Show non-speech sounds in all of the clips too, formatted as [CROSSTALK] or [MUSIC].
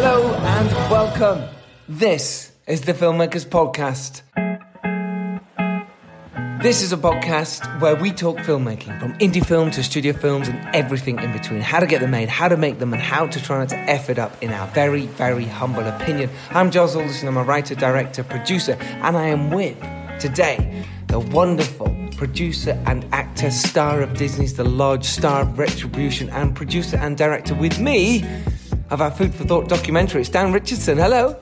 Hello and welcome. This is the Filmmakers Podcast. This is a podcast where we talk filmmaking from indie film to studio films and everything in between. How to get them made, how to make them, and how to try not to F it up, in our very, very humble opinion. I'm Giles Alderson, I'm a writer, director, producer, and I am with today the wonderful producer and actor, star of Disney's The Lodge, star of Retribution, and producer and director with me of our Food for Thought documentary. It's Dan Richardson. Hello.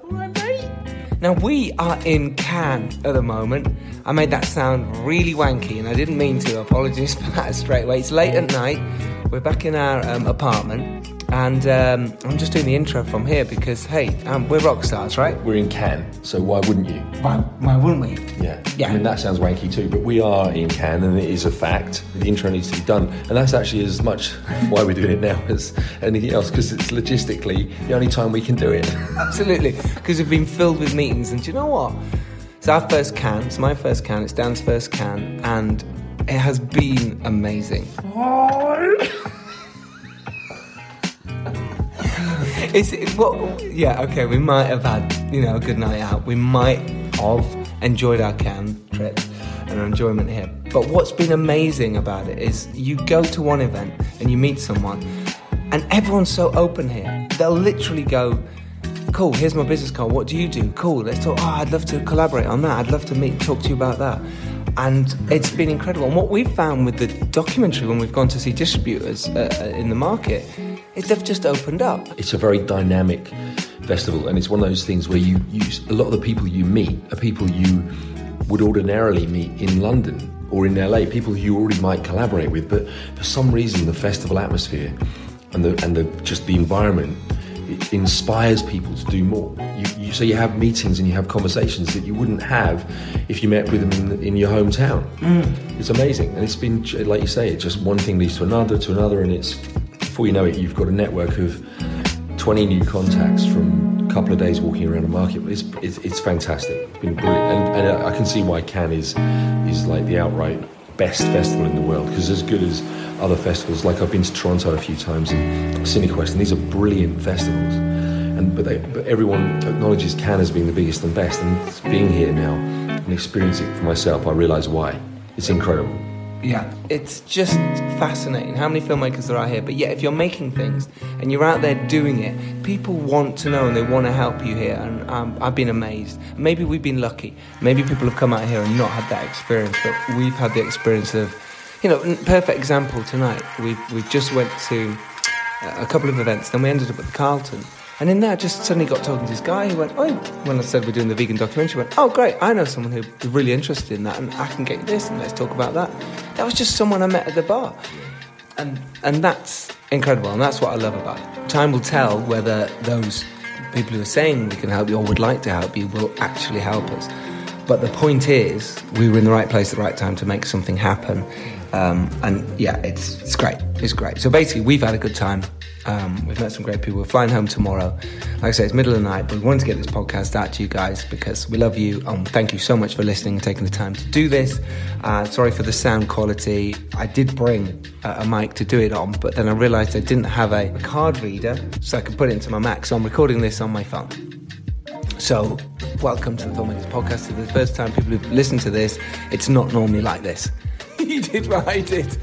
Now, we are in Cannes at the moment. I made that sound really wanky and I didn't mean to. Apologies [LAUGHS] for that straight away. It's late at night. We're back in our um, apartment and um, I'm just doing the intro from here because, hey, um, we're rock stars, right? We're in Cannes, so why wouldn't you? Why, why wouldn't we? Yeah. Yeah. I mean, that sounds wanky too, but we are in Cannes and it is a fact. The intro needs to be done. And that's actually as much [LAUGHS] why we're doing it now as anything else, because it's logistically the only time we can do it. [LAUGHS] Absolutely, because we've been filled with meetings, and do you know what? It's our first Cannes. It's my first Cannes. It's Dan's first Cannes, and it has been amazing. [LAUGHS] Is it what? Yeah, okay. We might have had you know a good night out. We might have enjoyed our Cannes trip and our enjoyment here. But what's been amazing about it is you go to one event and you meet someone, and everyone's so open here. They'll literally go, "Cool, here's my business card. What do you do? Cool, let's talk. Oh, I'd love to collaborate on that. I'd love to meet talk to you about that." And it's been incredible. And what we've found with the documentary when we've gone to see distributors uh, uh, in the market they've just opened up. It's a very dynamic festival, and it's one of those things where you use a lot of the people you meet are people you would ordinarily meet in London or in LA, people you already might collaborate with, but for some reason, the festival atmosphere and the and the just the environment it inspires people to do more. You, you, so you have meetings and you have conversations that you wouldn't have if you met with them in, in your hometown. Mm. It's amazing, and it's been like you say, it just one thing leads to another to another, and it's before you know it, you've got a network of 20 new contacts from a couple of days walking around the market. It's, it's, it's fantastic. It's been brilliant. And, and uh, I can see why Cannes is, is like the outright best festival in the world because as good as other festivals, like I've been to Toronto a few times and Cinequest, and these are brilliant festivals. And, but, they, but everyone acknowledges Cannes as being the biggest and best. And being here now and experiencing it for myself, I realise why. It's incredible. Yeah, it's just fascinating how many filmmakers there are here. But yet, if you're making things and you're out there doing it, people want to know and they want to help you here. And um, I've been amazed. Maybe we've been lucky. Maybe people have come out here and not had that experience, but we've had the experience of, you know, perfect example tonight. We we just went to a couple of events, then we ended up at the Carlton. And in there, I just suddenly got talking to this guy who went, Oh, when I said we're doing the vegan documentary, went, Oh, great, I know someone who's really interested in that, and I can get you this, and let's talk about that. That was just someone I met at the bar. And, and that's incredible, and that's what I love about it. Time will tell whether those people who are saying we can help you or would like to help you will actually help us. But the point is, we were in the right place at the right time to make something happen. Um, and yeah, it's, it's great. It's great. So basically, we've had a good time. Um, we've met some great people. We're flying home tomorrow. Like I say, it's middle of the night, but we wanted to get this podcast out to you guys because we love you. Um, thank you so much for listening and taking the time to do this. Uh, sorry for the sound quality. I did bring a, a mic to do it on, but then I realised I didn't have a, a card reader, so I could put it into my Mac. So I'm recording this on my phone. So, welcome to the Filmmakers Podcast. For the first time people who've listened to this, it's not normally like this. [LAUGHS] you did what I did.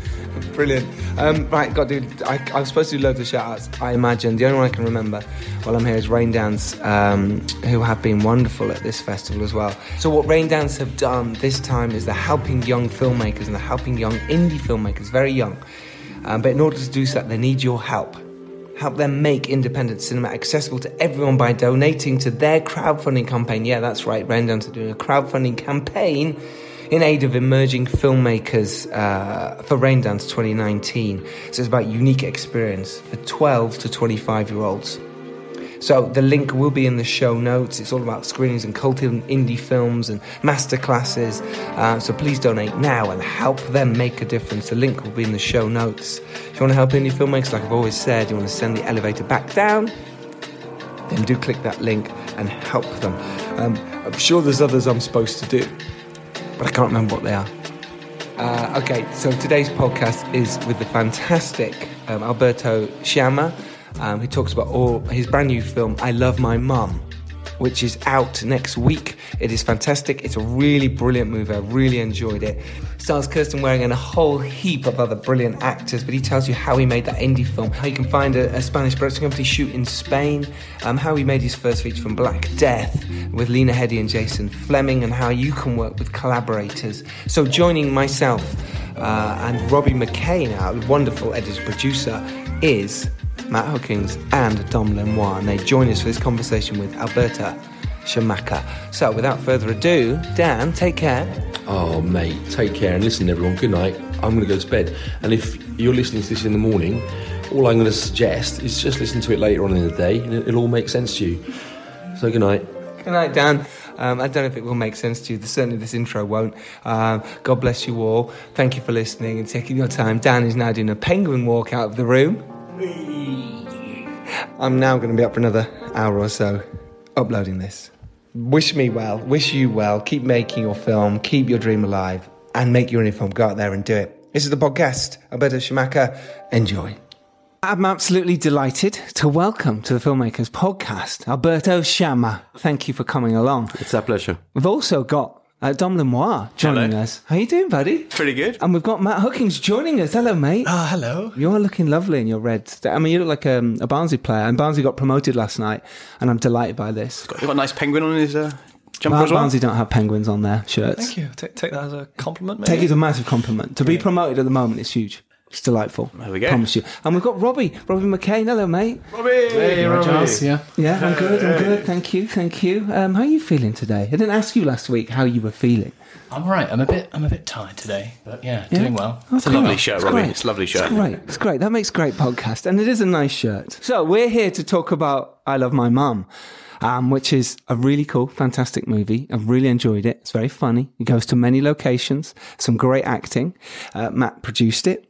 Brilliant. Um, right, got to. I, I was supposed to do loads of shout outs. I imagine the only one I can remember while I'm here is Raindance, um, who have been wonderful at this festival as well. So, what Raindance have done this time is they're helping young filmmakers and they're helping young indie filmmakers, very young. Um, but in order to do so, they need your help help them make independent cinema accessible to everyone by donating to their crowdfunding campaign. Yeah, that's right. Raindance are doing a crowdfunding campaign in aid of emerging filmmakers uh, for Raindance 2019. So it's about unique experience for 12 to 25 year olds. So the link will be in the show notes. It's all about screenings and culting indie films and masterclasses. Uh, so please donate now and help them make a difference. The link will be in the show notes. If you want to help indie filmmakers, like I've always said, you want to send the elevator back down, then do click that link and help them. Um, I'm sure there's others I'm supposed to do, but I can't remember what they are. Uh, okay, so today's podcast is with the fantastic um, Alberto Sciamma. um, who talks about all his brand new film, I Love My Mum which is out next week. It is fantastic. It's a really brilliant movie. I really enjoyed it. Stars Kirsten Waring and a whole heap of other brilliant actors, but he tells you how he made that indie film, how you can find a, a Spanish production company shoot in Spain, um, how he made his first feature from Black Death, with Lena Headey and Jason Flemyng, and how you can work with collaborators. So joining myself uh, and Robbie McKane now, wonderful editor producer, is Matt Hookings and Dom Lenoir, and they join us for this conversation with Alberto Sciamma. So, without further ado, Dan, take care. Oh, mate, take care and listen, everyone. Good night. I'm going to go to bed. And if you're listening to this in the morning, all I'm going to suggest is just listen to it later on in the day, and it'll all make sense to you. So, good night. Good night, Dan. Um, I don't know if it will make sense to you. Certainly, this intro won't. Um, God bless you all. Thank you for listening and taking your time. Dan is now doing a penguin walk out of the room. I'm now going to be up for another hour or so uploading this. Wish me well, wish you well. Keep making your film, keep your dream alive, and make your indie film. Go out there and do it. This is the podcast. Alberto Sciamma. Enjoy. I'm absolutely delighted to welcome to the Filmmakers Podcast Alberto Sciamma. Thank you for coming along. It's a pleasure. We've also got uh, Dom Lenoir joining Hello. us. How you doing, buddy? Pretty good. And we've got Matt Hookings joining us. Hello, mate. Ah, hello. You're looking lovely in your red. I mean, you look like um, a Barnsley player, and Barnsley got promoted last night, and I'm delighted by this. Got, you got a nice penguin on his uh, jumper Bar- as well. Barnsley don't have penguins on their shirts. Thank you. Take, take that as a compliment. Maybe. Take it as a massive compliment. To be promoted at the moment is huge. It's delightful. There we go. Promise you. And we've got Robbie, Robbie McKane. Hello, mate. Robbie. Hey, Robbie. yeah. Yeah, I'm good. I'm good. Thank you. Thank you. Um, how are you feeling today? I didn't ask you last week how you were feeling. I'm all right. I'm a bit. I'm a bit tired today, but yeah, Yeah? doing well. It's a Okay. lovely shirt, It's Robbie. great. It's a lovely shirt. It's great. It's great. That makes great podcast, and it is a nice shirt. So we're here to talk about I Love My Mum, um, which is a really cool, fantastic movie. I've really enjoyed it. It's very funny. It goes to many locations. Some great acting. Uh, Matt produced it.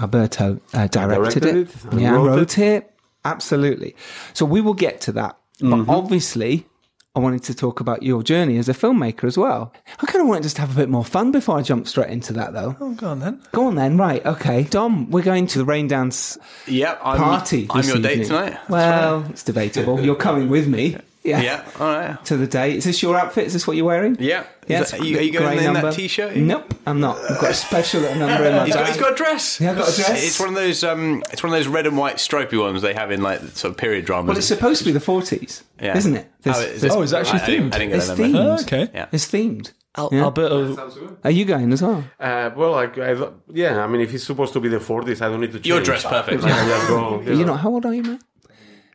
Alberto uh, directed, directed it. it Yeah, wrote wrote it. Absolutely. So we will get to that. But obviously, I wanted to talk about your journey as a filmmaker as well. I kind of wanted just to have a bit more fun before I jump straight into that, though. Oh, go on then. Go on then, right, okay. Dom, we're going to the Raindance Yep, I'm, party. I'm this your date tonight. That's Well, it's debatable. You're coming with me. Yeah. Yeah, all right. To the day. Is this your outfit? Is this what you're wearing? Yeah. Yeah, Is that- are, you, are you going in number. that t-shirt? Nope, I'm not. I've got a special little number in my He's got, bag. he's got a dress. Yeah, I've got a dress. It's one of those. Um, it's one of those red and white stripy ones they have in like sort of period dramas. well, it's supposed to be the 40s, Yeah. isn't it? This- oh, is this- Oh, it's actually I, I didn't, themed. I didn't get It's that number. themed. Oh, okay. Yeah. It's themed. Al- Yeah. Alberto. Are you going as well? Uh, well, I, I, yeah, I mean, if it's supposed to be the 40s, I don't need to change. You're dressed perfect. Yeah, just go. [LAUGHS] You're not. How old are you, man?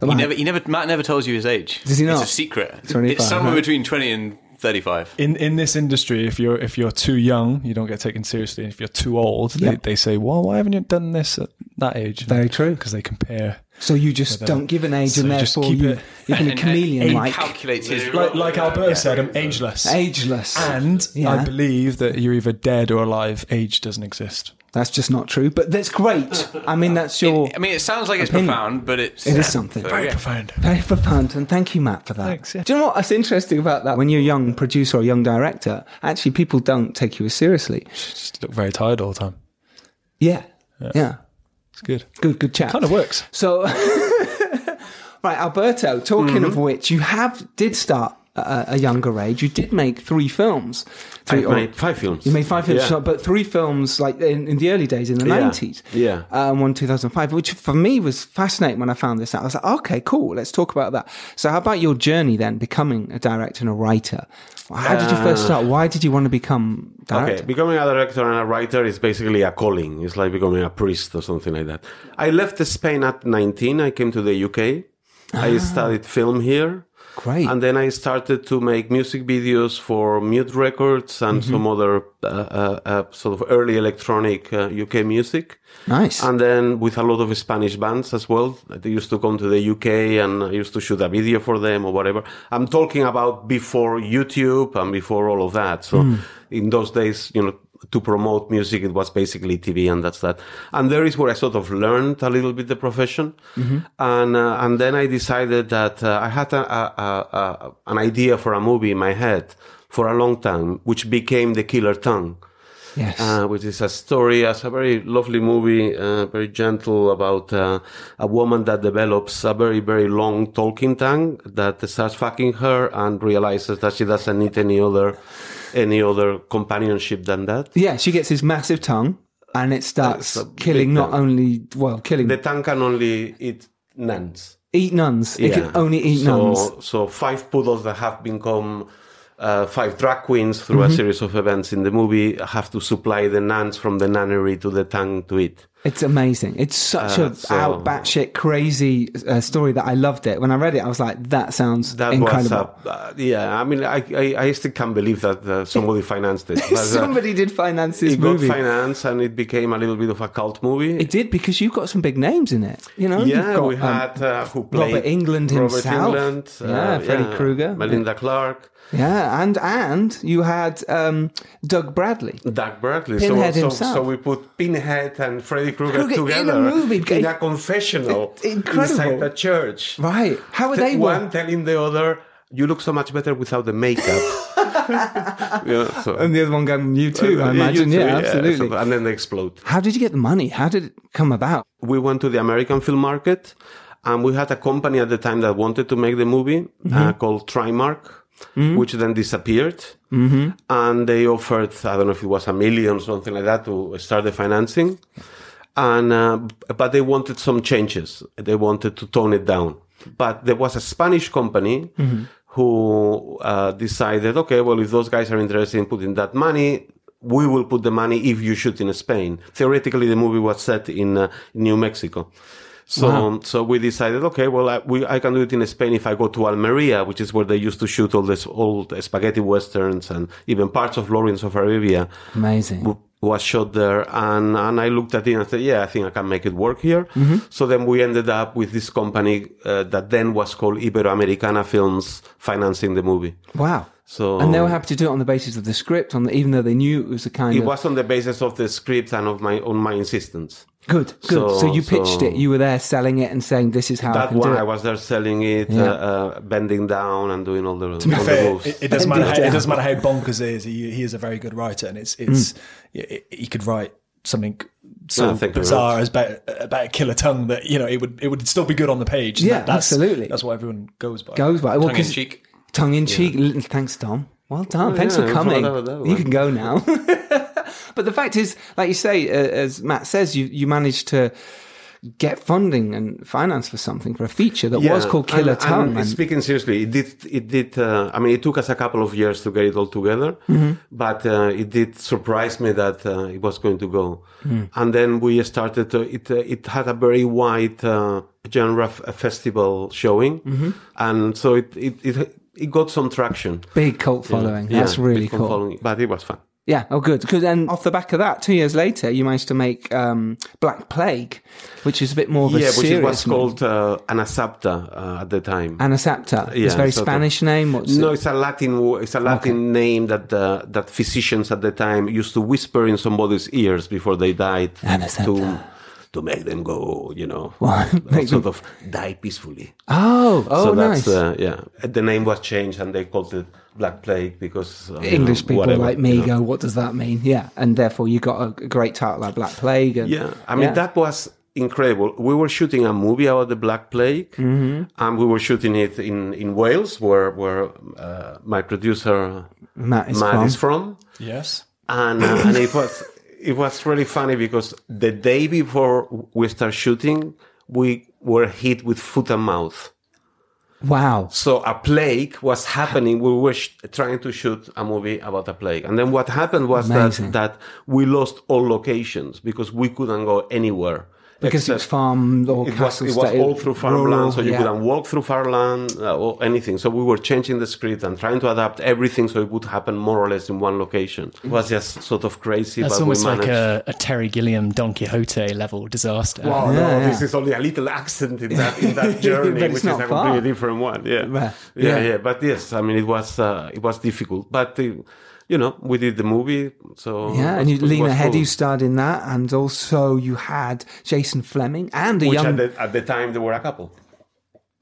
He never, he never, Matt never tells you his age. Does he know? It's a secret. 25, It's somewhere right? between twenty and thirty-five. In in this industry, if you're if you're too young, you don't get taken seriously. And if you're too old, Yeah. they, they say, "Well, why haven't you done this at that age?" Very true. Because they compare. So you just don't give an age, So and just therefore you, it- you can be And- and- chameleon like, calculates his Like, like Alberto said, I'm ageless. ageless. And Yeah. I believe that you're either dead or alive. Age doesn't exist. That's just not true, but that's great. I mean, that's your. I mean, it sounds like it's Opinion. profound, but it's It is something. So there we profound. Very profound, and thank you, Matt, for that. Thanks, yeah. Do you know what's interesting about that? When you're a young producer or a young director, actually, people don't take you as seriously. Just look very tired all the time. Yeah, yeah, It's good. good, good chat. Kind of works. So, [LAUGHS] right, Alberto. Talking Mm-hmm. of which, you have did start at a, a younger age. You did make three films. Three, or- made five films. You made five films, Yeah. so- but three films like in, in the early days in the Yeah. nineties. Yeah. um, one two thousand five, which for me was fascinating when I found this out. I was like, okay, cool, let's talk about that. So, how about your journey then, becoming a director and a writer? How did you first start? Why did you want to become director? Okay, becoming a director and a writer is basically a calling. It's like becoming a priest or something like that. I left Spain at 19. I came to the UK. I studied film here. Great. And then I started to make music videos for Mute Records and some other uh, uh, uh, sort of early electronic uh, UK music. nice. And then with a lot of Spanish bands as well. They used to come to the UK and I used to shoot a video for them or whatever. I'm talking about before YouTube and before all of that. So in those days, you know, to promote music, it was basically TV and that's that. And there is where I sort of learned a little bit the profession. And, uh, and then I decided that uh, I had a, a, a, a, an idea for a movie in my head for a long time, which became The Killer Tongue. Yes. uh, which is a story, as a very lovely movie, uh, very gentle about uh, a woman that develops a very, very long talking tongue that starts fucking her and realizes that she doesn't need any other, any other companionship than that. Yeah, she gets his massive tongue, and it starts killing not tongue. only well, killing The tongue can only eat nuns. eat nuns. It can only eat so, nuns. So five poodles that have become uh, five drag queens through Mm-hmm. a series of events in the movie have to supply the nuns from the nunnery to the tongue to eat. It's amazing. It's such Uh, a so- out batshit crazy uh, story that I loved it. When I read it, I was like, that sounds That incredible. was, uh, yeah. I mean, I, I, I still can't believe that uh, somebody financed it. [LAUGHS] But, uh, Somebody did finance this it got movie. financed and it became a little bit of a cult movie. It did because you've got some big names in it. You know, yeah, got, we um, had uh, who played Robert Englund Robert himself. Englund, uh, Yeah, Freddie Krueger. Melinda Clarke, yeah, and and you had um, Doug Bradley. Doug Bradley. Pinhead so, so, himself. so we put Pinhead and Freddy Krueger Krueger in a together movie. in a confessional incredible. inside the church. Right? How are The they? one telling the other, "You look so much better without the makeup." [LAUGHS] yeah, so, And the other one going, "You too." I Uh, imagine. too, Yeah, absolutely. so- and then they explode. How did you get the money? How did it come about? we went to the American film market and we had a company at the time that wanted to make the movie Mm-hmm. uh, called Trimark, which then disappeared. Mm-hmm. And they offered, I don't know if it was a million, something like that, to start the financing. And, uh, but they wanted some changes. They wanted to tone it down. But there was a Spanish company who uh, decided, okay, well, if those guys are interested in putting that money, we will put the money if you shoot in Spain. Theoretically, the movie was set in uh, New Mexico. So, so we decided, okay, well, I, we, I can do it in Spain if I go to Almeria, which is where they used to shoot all this old spaghetti westerns and even parts of Lawrence of Arabia Amazing. w- was shot there. And, and I looked at it and said, yeah, I think I can make it work here. So then we ended up with this company uh, that then was called Iberoamericana Films financing the movie. Wow. So And they were happy to do it on the basis of the script, on the, even though they knew it was a kind it of was on the basis of the script and of my on my insistence. good, good. So, so- you pitched so- it. You were there selling it and saying, "This is how I that can one do I was there selling it, Yeah. uh, uh, bending down and doing all the, all the Fair, moves. it, it doesn't matter. it How, it doesn't matter how bonkers it is. He, he is a very good writer, and it's it's he, he could write something so thank you very bizarre as about, about a killer tongue that you know it would it would still be good on the page. Yeah, That- that's, absolutely. That's what everyone goes by. Goes by well, Tongue in 'cause- cheek. Tongue in cheek. L- Thanks, Tom. Well done. Thanks yeah, for coming. you can go now. [LAUGHS] but the fact is, like you say, uh, as Matt says, you you managed to get funding and finance for something for a feature that was called Killer and- Tongue. And and- speaking seriously, it did. It did. Uh, I mean, it took us a couple of years to get it all together, Mm-hmm. but uh, it did surprise me that uh, it was going to go. Mm. And then we started. To, it uh, it had a very wide uh, genre f- festival showing, Mm-hmm. and so it it. it it got some traction. Big cult following. Yeah, That's really big cool. following, but it was fun. Yeah. Oh, good. Because then off the back of that, two years later, you managed to make um, Black Plague, which is a bit more of a yeah, which serious it was called uh, Anazapta uh, at the time. Anazapta. it's a very sort of. Spanish name. What's no, it? it's a Latin. wo- It's a Latin name that uh, that physicians at the time used to whisper in somebody's ears before they died Anazapta. to to make them go, you know, [LAUGHS] What? uh, Make sort them- of die peacefully. Oh, oh, so nice. uh, yeah. The name was changed and they called it Black Plague because uh, English know, people whatever, like me you know. go, what does that mean? Yeah, and therefore you got a a great title like Black Plague. And, Yeah, I mean Yeah. that was incredible. We were shooting a movie about the Black Plague, Mm-hmm. and we were shooting it in in Wales, where where uh, my producer Matt is Matt from. is from. Yes. and uh, and it was it was really funny because the day before we start shooting, we were hit with foot and mouth. Wow. So a plague was happening. We were sh- trying to shoot a movie about a plague, and then what happened was Amazing. that that we lost all locations because we couldn't go anywhere. Because it was except- farm or it was, it was all through farmland, so you yeah. couldn't walk through farmland uh, or anything. So we were changing the script and trying to adapt everything so it would happen more or less in one location. It was just sort of crazy, That's but almost we like managed. a, a Terry Gilliam Don Quixote level disaster. Oh Yeah, no, yeah. this is only a little accent in that in that [LAUGHS] journey, which is a far. completely different one. Yeah, Yeah. yeah, Yeah. yeah, But yes, I mean, it was uh, it was difficult, but uh, you know, we did the movie, so Yeah, and you, Lena Headey cool. starred in that, and also you had Jason Flemyng and a which young. at the, at the time there were a couple.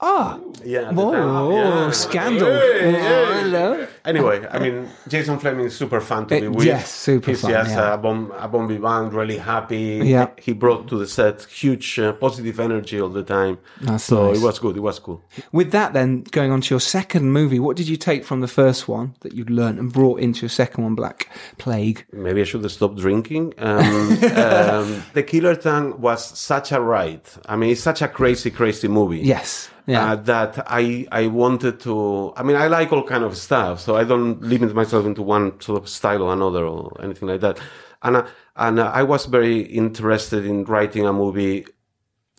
Ah, Yeah. at whoa. Yeah. scandal. Hey, Oh, hey. hello. Anyway, I mean, Jason Flemyng is super fun to Uh, be with. yes, super He's fun, just yeah. a bon, a bon vivant, really happy. Yeah. He brought to the set huge uh, positive energy all the time. That's so nice. it was good. It was cool. With that, then going on to your second movie, what did you take from the first one that you'd learned and brought into your second one, Black Plague? Maybe I should have stopped drinking. Um, [LAUGHS] um, the Killer Tongue was such a ride. I mean, it's such a crazy, crazy movie. Yes. Yeah. Uh, that I I wanted to. I mean, I like all kind of stuff, so I don't limit myself into one sort of style or another or anything like that. And uh, and uh, I was very interested in writing a movie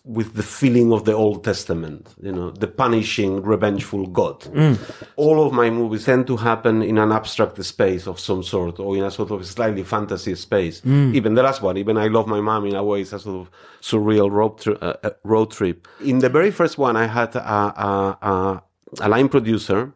with the feeling of the Old Testament, you know, the punishing, revengeful God. All of my movies tend to happen in an abstract space of some sort, or in a sort of slightly fantasy space. Even the last one, even I Love My Mum, in a way, it's a sort of surreal road, tri- uh, uh, road trip. In the very first one, I had a, a, a, a line producer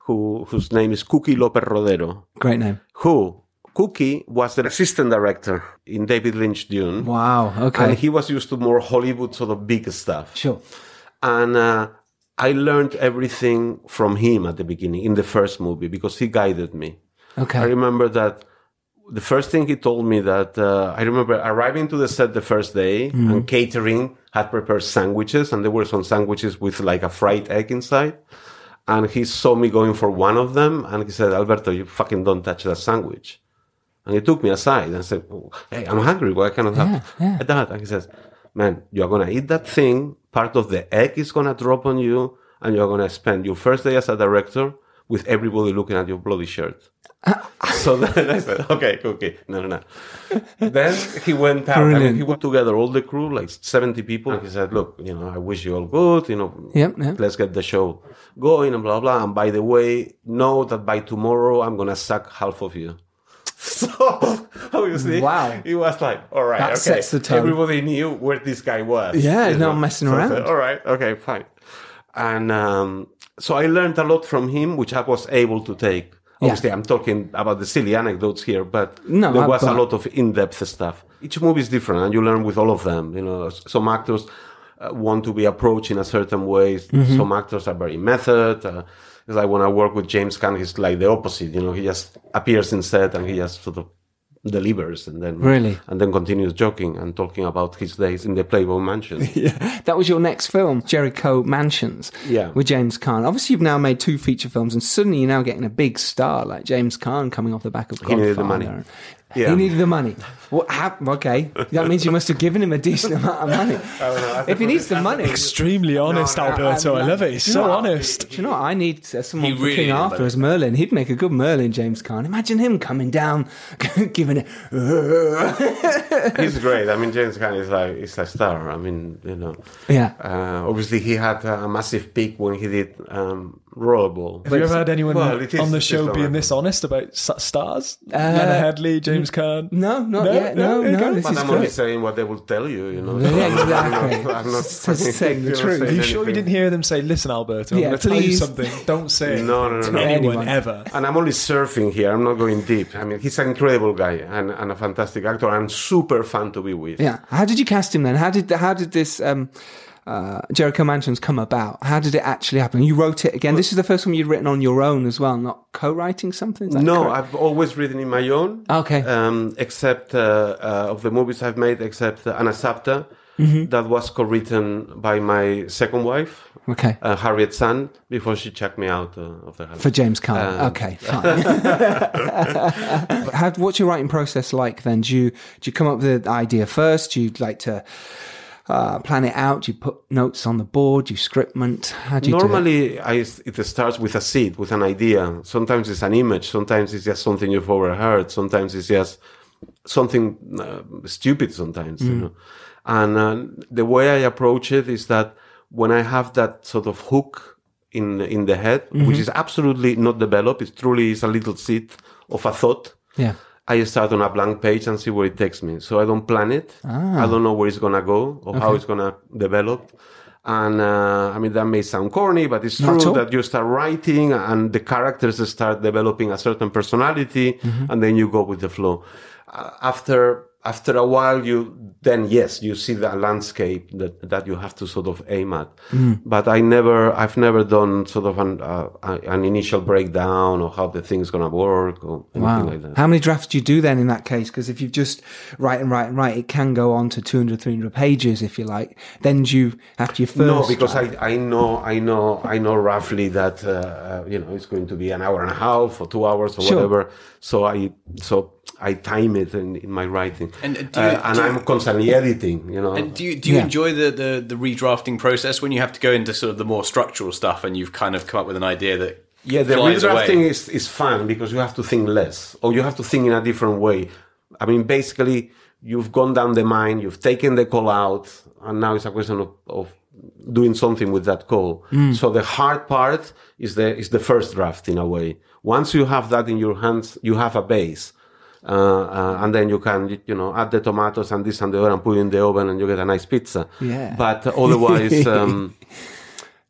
who, whose name is Cookie Lopez Rodero, Great name. who Cookie was the assistant director in David Lynch Dune. Wow. Okay. And he was used to more Hollywood sort of big stuff. sure. And uh, I learned everything from him at the beginning in the first movie because he guided me. Okay. I remember that the first thing he told me that uh, I remember arriving to the set the first day and catering had prepared sandwiches and there were some sandwiches with like a fried egg inside. And he saw me going for one of them and he said, Alberto, you fucking don't touch that sandwich. And he took me aside and said, "Oh, Hey, I'm hungry. Why cannot have that? And he says, Man, you're going to eat that thing. Part of the egg is going to drop on you. And you're going to spend your first day as a director with everybody looking at your bloody shirt. [LAUGHS] so then I said, Okay, okay. No, no, no. then he went out Brilliant. and he put together all the crew, like 70 people. And he said, Look, you know, I wish you all good. You know, Yep, yep. let's get the show going and blah, blah. And by the way, know that by tomorrow, I'm going to suck half of you. [LAUGHS] So obviously, Wow. it was like, all right, That okay. sets the tone. Everybody knew where this guy was. Yeah, no know. messing So around. said, all right, okay, fine. And um, so I learned a lot from him, which I was able to take. Obviously, I'm talking about the silly anecdotes here, but No, there was a lot of in-depth stuff. Each movie is different, and you learn with all of them. You know, some actors uh, want to be approached in a certain way. Mm-hmm. Some actors are very method. Uh, it's like when I work with James Caan, he's like the opposite. You know, he just appears in set and he just sort of delivers, and then Really? and then continues joking and talking about his days in the Playboy Mansion. [LAUGHS] Yeah. That was your next film, Jericho Mansions. Yeah. With James Caan. Obviously, you've now made two feature films, and suddenly you're now getting a big star like James Caan coming off the back of Godfather. needed the money. Yeah. He needed the money. What hap- okay. That means you must have given him a decent amount of money. [LAUGHS] if he needs the money. Extremely honest, Alberto. I love it. He's so honest. Do you know what? I need uh, someone He for really King did, Arthur but- as Merlin. He'd make a good Merlin, James Caan. Imagine him coming down, [LAUGHS] giving it. [LAUGHS] he's great. I mean, James Caan is like is a star. I mean, you know. yeah. Uh, obviously, he had a massive peak when he did um, Rollerball. Have you ever had anyone Well, it is- on the show being this honest about s- stars? Lena Headey, James Caan. No, not yet. No, there you no. This But is I'm only saying what they will tell you, you know. [LAUGHS] Yeah, So I'm not- exactly. I'm not Just saying the truth. Are you sure you didn't hear them say, "Listen, Alberto, I'm going to tell you something. Don't say it [LAUGHS] No, no, no, to no. anyone, Anyone. ever." And I'm only surfing here. I'm not going deep. I mean, he's an incredible guy and, and a fantastic actor and super fun to be with. Yeah. How did you cast him then? How did how did this um, uh, Jericho Mansions come about? How did it actually happen? You wrote it again. This is the first one you'd written on your own as well, not co-writing something. No, correct? I've always written in my own. Okay. Um, except uh, uh, of the movies I've made, except uh, Anazapta, Mm-hmm. that was co-written by my second wife, okay. uh, Harriet San, before she checked me out uh, of the house. For James Caan. Um, okay, fine. [LAUGHS] How, what's your writing process like then? Do you do you come up with the idea first? Do you like to uh, plan it out? You put notes on the board? You scriptment? How do you do it? Normally, I, it starts with a seed, with an idea. Sometimes it's an image. Sometimes it's just something you've overheard. Sometimes it's just something uh, stupid. Sometimes, Mm. you know. And uh, the way I approach it is that when I have that sort of hook in in the head, Mm-hmm. which is absolutely not developed, it truly is a little seed of a thought. Yeah. I start on a blank page and see where it takes me. So I don't plan it. Ah. I don't know where it's gonna go or how it's gonna develop. And uh, I mean that may sound corny, but it's Not true that you start writing and the characters start developing a certain personality, Mm-hmm. and then you go with the flow. Uh, after after a while, you then yes, you see the landscape that that you have to sort of aim at. Mm. But I never, I've never done sort of an uh, an initial breakdown of how the thing's gonna work or anything Wow. like that. How many drafts do you do then in that case? Because if you just write and write and write, it can go on to 200, 300 pages if you like. Then do you, after your first. No, because draft- I, I know I know I know roughly that uh, uh, you know it's going to be an hour and a half or two hours or Sure. whatever. So I so I time it in, in my writing, And, uh, do you- Uh, and do I'm constantly editing. You know, And do you do you Yeah. enjoy the, the the redrafting process when you have to go into sort of the more structural stuff and you've kind of come up with an idea that Yeah, the flies redrafting away? is, is fun because you have to think less or you have to think in a different way. I mean, basically, you've gone down the mine, you've taken the call out, and now it's a question of, of doing something with that call. So the hard part is the, is the first draft in a way. Once you have that in your hands, you have a base. Uh, uh, and then you can, you know, add the tomatoes and this and the other and put it in the oven and you get a nice pizza. Yeah. But otherwise, [LAUGHS] um,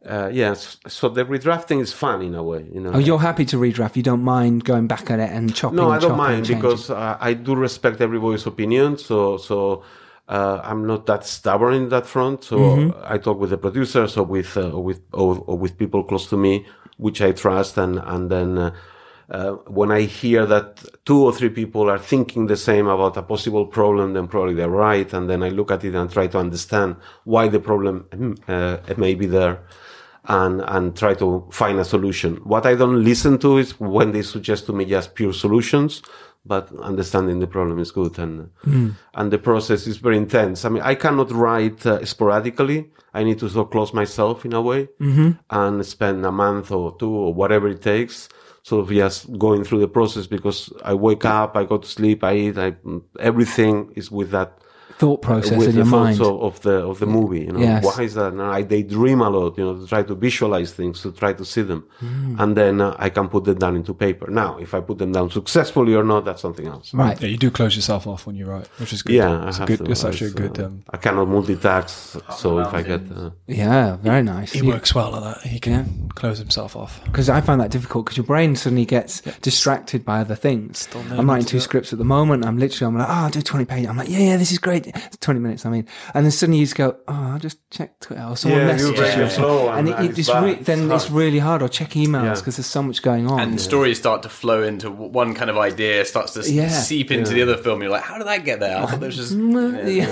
uh, yes. So the redrafting is fun in a way, you know. Oh, you're happy to redraft. You don't mind going back at it and chopping. no, I don't mind because uh, I do respect everybody's opinion. So, so uh, I'm not that stubborn in that front. So Mm-hmm. I talk with the producers or with uh, or with or, or with people close to me, which I trust, and and then. Uh, when I hear that two or three people are thinking the same about a possible problem, then probably they're right. And then I look at it and try to understand why the problem uh, may be there and, and try to find a solution. What I don't listen to is when they suggest to me just pure solutions, but understanding the problem is good. And, and the process is very intense. I mean, I cannot write uh, sporadically. I need to of close myself in a way and spend a month or two or whatever it takes sort of just going through the process because I wake up, I go to sleep, I eat, I, everything is with that thought process with in the your mind. of, of the of the movie. You know, Yes. why is that? And I daydream a lot. You know, to try to visualize things, to try to see them, Mm. and then uh, I can put them down into paper. Now, if I put them down successfully or not, that's something else. right. Yeah, you do close yourself off when you write, which is good. Yeah, it's, a good, to. it's actually a good. uh, Um, I cannot multitask, so if I get uh, Yeah, very nice. he works well like that. He can close himself off. because I find that difficult because your brain suddenly gets distracted by other things. I'm writing two scripts at the moment. I'm literally, I'm like, oh, I'll do 20 pages. I'm like, yeah, yeah, this is great. It's 20 minutes, I mean. And then suddenly you just go, oh, I'll just check Twitter or someone Yeah, you messages break you. your flow and and- it, it it's just re- then it's hard. really hard. Or check emails Yeah. because there's so much going on. and stories start to flow into one kind of idea starts to Yeah. seep into the other film. You're like, how did that get there? I thought there was just [LAUGHS] yeah.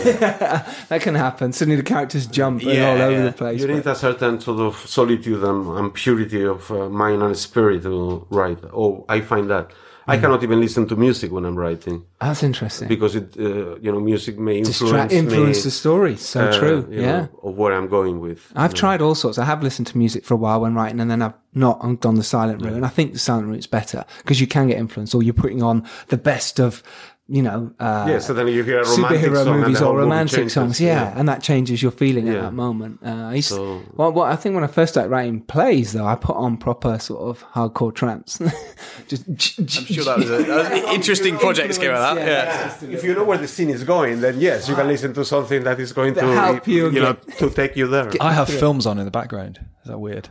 [LAUGHS] that can happen. Suddenly the characters jump and Yeah, all over the place. you need a certain sort of solitude and, and purity of uh, mind and spirit to write. Oh, I find that. I cannot even listen to music when I'm writing That's interesting. because it, uh, you know, music may influence Distract, influence me. the story. So uh, true. Yeah. know, of where I'm going with. I've tried all sorts. I have listened to music for a while when writing, and then I've not I've done the silent route. And I think the silent route's better because you can get influence, or you're putting on the best of, you know, uh, Yeah, then you hear a romantic superhero song movies or romantic songs. Yeah, and that changes your feeling at that moment. Uh, I used, So- well, well, I think when I first started writing plays, though, I put on proper sort of hardcore trance. [LAUGHS] Just, I'm sure that was, a, that was an interesting project came out of that. Yeah. If you know where the scene is going, then yes, you can listen to something that is going to help you you know, get- to take you there. I have films on in the background. Is that weird?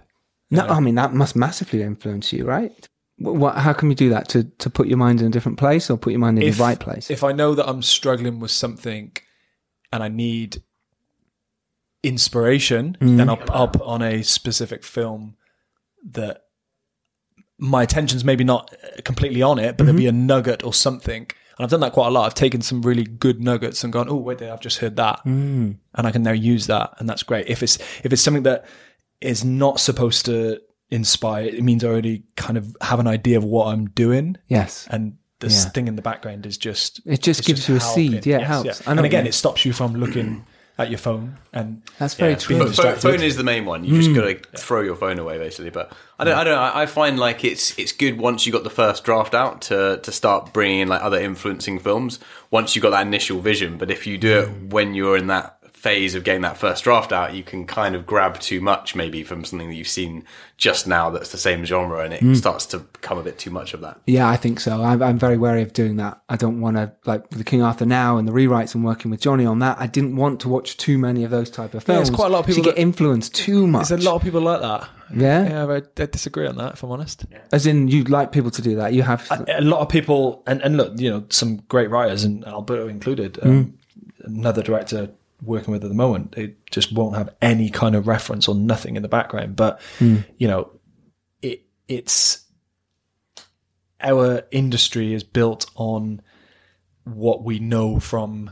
No, I mean that must massively influence you, right? What, how can you do that to to put your mind in a different place or put your mind in the right place? If I know that I'm struggling with something and I need inspiration, Mm. then I'll, put on a specific film that my attention's maybe not completely on it, but there'll be a Mm-hmm. nugget or something. And I've done that quite a lot. I've taken some really good nuggets and gone, oh wait, there, I've just heard that, Mm. and I can now use that, and that's great. If it's if it's something that is not supposed to inspire, it means I already kind of have an idea of what I'm doing yes, and this Yeah. thing in the background is just It just it's gives you a helping. seed. Yeah, it helps. I know And again, it stops you from looking at your phone and That's very yeah, true. being Pho- pho- phone is the main one. You just mm. got to throw your phone away, basically. But I don't. I don't. I I find like it's it's good once you got the first draft out to to start bringing in like other influencing films. Once you got that initial vision, but if you do it mm. when you're in that phase of getting that first draft out, you can kind of grab too much maybe from something that you've seen just now that's the same genre, and it Hmm. starts to become a bit too much of that. Yeah, I think so. I'm, I'm very wary of doing that. I don't want to, like the King Arthur now and the rewrites and working with Johnny on that. I didn't want to watch too many of those type of Yeah, films. there's quite a lot of people to get that- influenced too much. There's a lot of people like that. Yeah? yeah, I, I disagree on that. If I'm honest, As in, you'd like people to do that. You have. a lot of people, and, and look, you know, some great writers, and Alberto included, um, another director working with at the moment, they just won't have any kind of reference or nothing in the background. But hmm. you know, it it's our industry is built on what we know from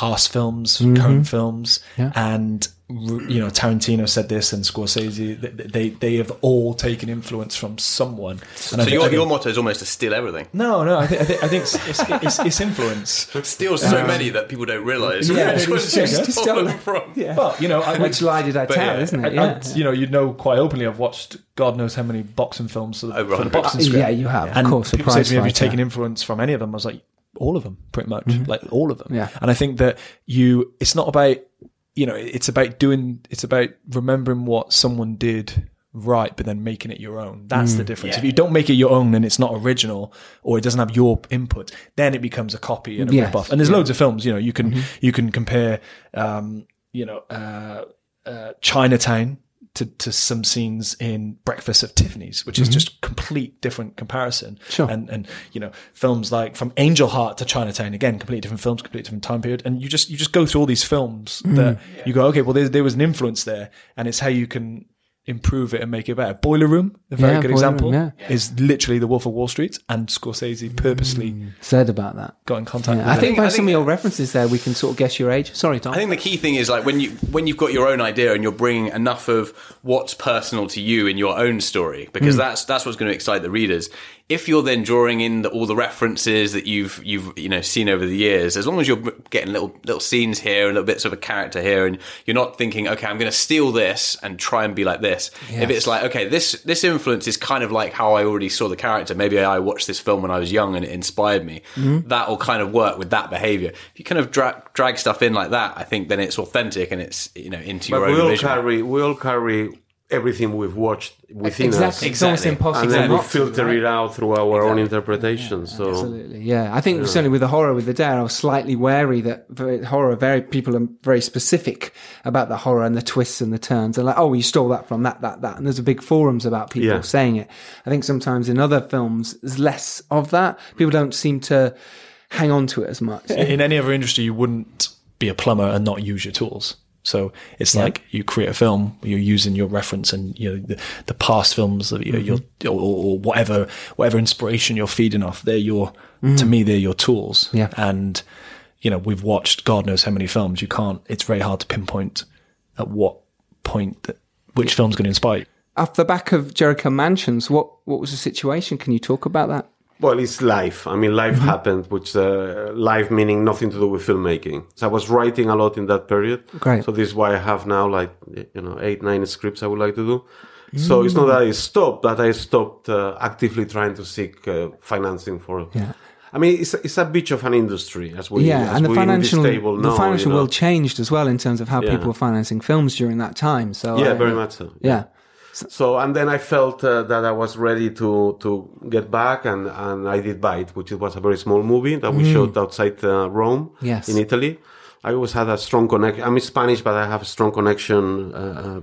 past films, current films, Yeah. and you know Tarantino said this and Scorsese. They they, they have all taken influence from someone. And So think- your, think- your motto is almost to steal everything. no, no, I think I think, I think it's, it's, it's, it's influence. [LAUGHS] Steal so many that people don't realise Yeah, which but ones it's you just- stole stole them them. from. Yeah. Well, you know, I, Which lie did I tell, yeah, isn't it? I- Yeah. I- you know, you know quite openly. I've watched God knows how many boxing films for the, Over for the boxing Uh, script. yeah, you have, of and course, a People say to me, "Have you taken influence from any of them?" I was like, "All of them, pretty much, like all of them." Mm-hmm. Yeah. And I think that you, it's not about, you know, it's about doing, it's about remembering what someone did right, but then making it your own. That's Mm. the difference. If you don't make it your own and it's not original or it doesn't have your input, then it becomes a copy and a Yes, rip off. And there's loads of films, you know, you Mm-hmm. can you can compare, um, you know, uh, uh, Chinatown. To, to some scenes in Breakfast at Tiffany's, which is just complete different comparison. Mm-hmm. Sure. And and you know films like from Angel Heart to Chinatown again, completely different films, completely different time period. And you just you just go through all these films Mm. that you go, okay, well there, there was an influence there, and it's how you can improve it and make it better. Boiler Room, a very Yeah, good Boiler example, Room, is literally The Wolf of Wall Street, and Scorsese mm, purposely Said about that. got in contact. Yeah, with I think by I some think- of your references there, we can sort of guess your age. Sorry, Tom. I think the key thing is like when you when you've got your own idea and you're bringing enough of what's personal to you in your own story because mm. that's that's what's going to excite the readers. If you're then drawing in the, all the references that you've you've you know seen over the years, as long as you're getting little little scenes here and little bits of a character here, and you're not thinking, okay, I'm going to steal this and try and be like this. If it's like, okay, this this influence is kind of like how I already saw the character. Maybe I watched this film when I was young and it inspired me. Mm-hmm. That will kind of work with that behavior. If you kind of drag drag stuff in like that, I think then it's authentic and it's you know into your But we own all vision. carry we all carry everything we've watched within exactly. us, It's almost impossible and then we filter right? it out through our own interpretation. so Absolutely, yeah. I think certainly with the horror with the dare, I was slightly wary that horror, very people are very specific about the horror and the twists and the turns. They're like, oh, you stole that from that, that, that, and there's a big forums about people Yeah. saying it. I think sometimes in other films, there's less of that. People don't seem to hang on to it as much. in any other industry, you wouldn't be a plumber and not use your tools. So it's like you create a film, you're using your reference and you know the, the past films that you you're, mm-hmm. or, or whatever whatever inspiration you're feeding off. They're your to mm. me they're your tools. Yeah. And you know we've watched God knows how many films. You can't. It's very hard to pinpoint at what point that which film's going to inspire you. Off the back of Jericho Mansions, what what was the situation? Can you talk about that? Well, it's life. I mean, life happened, which uh, life meaning nothing to do with filmmaking. So I was writing a lot in that period. Great. So this is why I have now like you know eight, nine scripts I would like to do. So it's not that I stopped, that I stopped uh, actively trying to seek uh, financing for. Yeah. I mean, it's it's a bitch of an industry as we yeah, as and the we financial the know, financial you know. world changed as well in terms of how Yeah. people were financing films during that time. So Yeah, uh, very much so. Yeah. So and then I felt uh, that I was ready to to get back, and and I did Bite, which was a very small movie that we shot outside uh, Rome, Yes. in Italy. I always had a strong connection. I'm Spanish, but I have a strong connection uh, uh,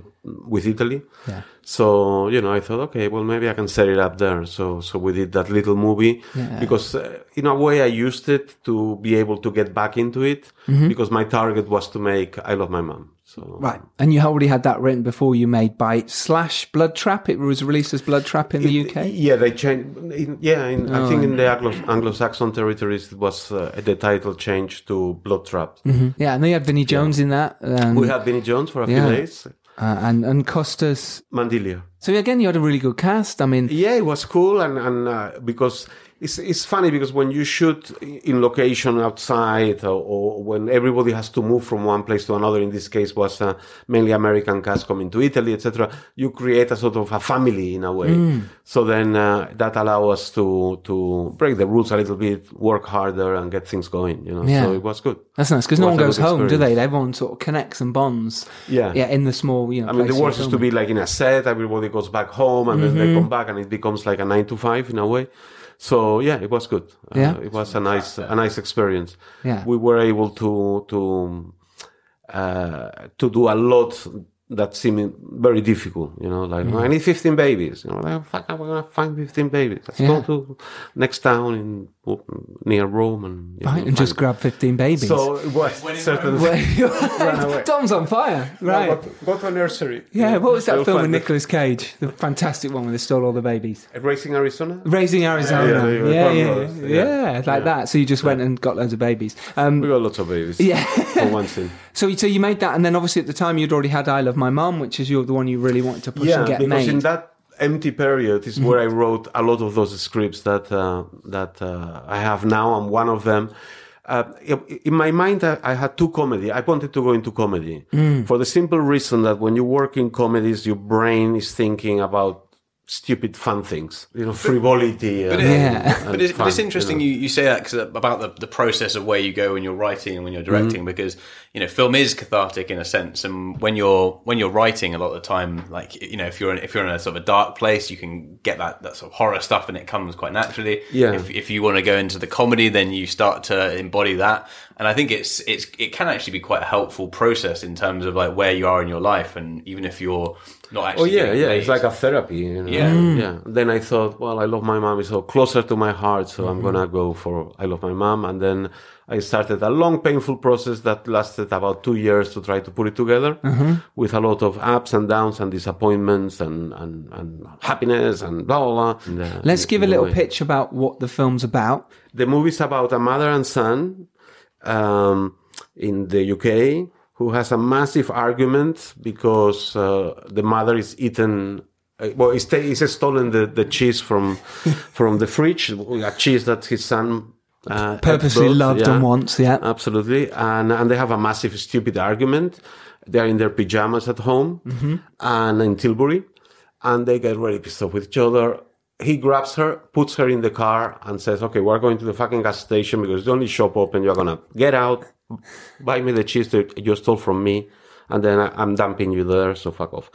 with Italy. Yeah. So you know, I thought, okay, well, maybe I can set it up there. So so we did that little movie Yeah. because uh, in a way I used it to be able to get back into it Mm-hmm. because my target was to make I Love My Mum. So Right. And you already had that written before you made Bite slash Blood Trap. It was released as Blood Trap in the It- UK. Yeah, they changed. in- Yeah, in, I Oh, think in the Anglo- Anglo-Saxon territories, it was uh, the title changed to Blood Trap. Yeah, and they had Vinnie Jones in that. Um, We had Vinnie Jones for a Yeah. few days. uh, and, and Costas. Mandylor. So again, you had a really good cast. I mean, Yeah, it was cool, and and uh, because it's it's funny because when you shoot in location outside or, or when everybody has to move from one place to another in this case was uh, mainly american cast coming to italy etc you create a sort of a family in a way Mm. so then uh, that allow us to to break the rules a little bit work harder and get things going you know Yeah. so it was good That's nice because no one goes home, do they? Everyone sort of connects and bonds. Yeah. yeah, in the small, you know. I mean, the worst is to be like in a set, everybody goes back home and then Mm-hmm. they come back and it becomes like a nine to five in a way. So yeah, it was good. Uh, Yeah. it was a nice, a nice experience. Yeah. We were able to, to, uh, to do a lot that seemed very difficult, you know, like, Mm. I need 15 babies, you know, like, fuck, I'm gonna find 15 babies. Let's Yeah. go to next town in, near Rome and, you know, right, and just grab fifteen babies. So it [LAUGHS] was certain. Tom's on fire, right? Go, go to a nursery. Yeah, what was that film with Nicolas Cage? The fantastic one where they stole all the babies. Racing Arizona? Raising Arizona. Yeah, Yeah, yeah, yeah, yeah. yeah, Yeah. like Yeah. that. So you just went and got loads of babies. Um, We got lots of babies. Yeah. For one scene. [LAUGHS] so, so you made that, and then obviously at the time you'd already had "I Love My Mum," which is your, the one you really wanted to push yeah, and get because made. in that empty period is where I wrote a lot of those scripts that uh, that uh, I have now, I'm one of them. Uh, in my mind, I, I had two comedy. I wanted to go into comedy for the simple reason that when you work in comedies, your brain is thinking about stupid fun things, you know, frivolity. And, But, it- Yeah. but, it's, but it's interesting you you, know. you, say that 'cause about the, the process of where you go when you're writing and when you're directing Mm-hmm. because you know film is cathartic in a sense and when you're when you're writing a lot of the time like you know if you're in, if you're in a sort of a dark place you can get that, that sort of horror stuff and it comes quite naturally Yeah. if, if you want to go into the comedy then you start to embody that and I think it's it's it can actually be quite a helpful process in terms of like where you are in your life and even if you're not oh, actually. Oh yeah, yeah. paid. It's like a therapy. You know? Yeah. Mm. yeah. Then I thought, well, I love my mom. It's so closer to my heart, so I'm mm-hmm. gonna go for I love my mom. And then I started a long, painful process that lasted about two years to try to put it together, with a lot of ups and downs and disappointments and and, and happiness and blah blah. blah. And, uh, Let's give a little way. pitch about what the film's about. The movie's about a mother and son um, in the UK who has a massive argument because uh, the mother is eaten. Uh, well, he's, ta- he's stolen the, the cheese from [LAUGHS] from the fridge, a cheese that his son uh, Purposely brought, loved yeah. and wants, yeah. Absolutely. And, and they have a massive, stupid argument. They're in their pajamas at home Mm-hmm. and in Tilbury and they get really pissed off with each other. He grabs her, puts her in the car and says, okay, we're going to the fucking gas station because the only shop open. You're going to get out, buy me the cheese that you stole from me. And then I, I'm dumping you there. So fuck off.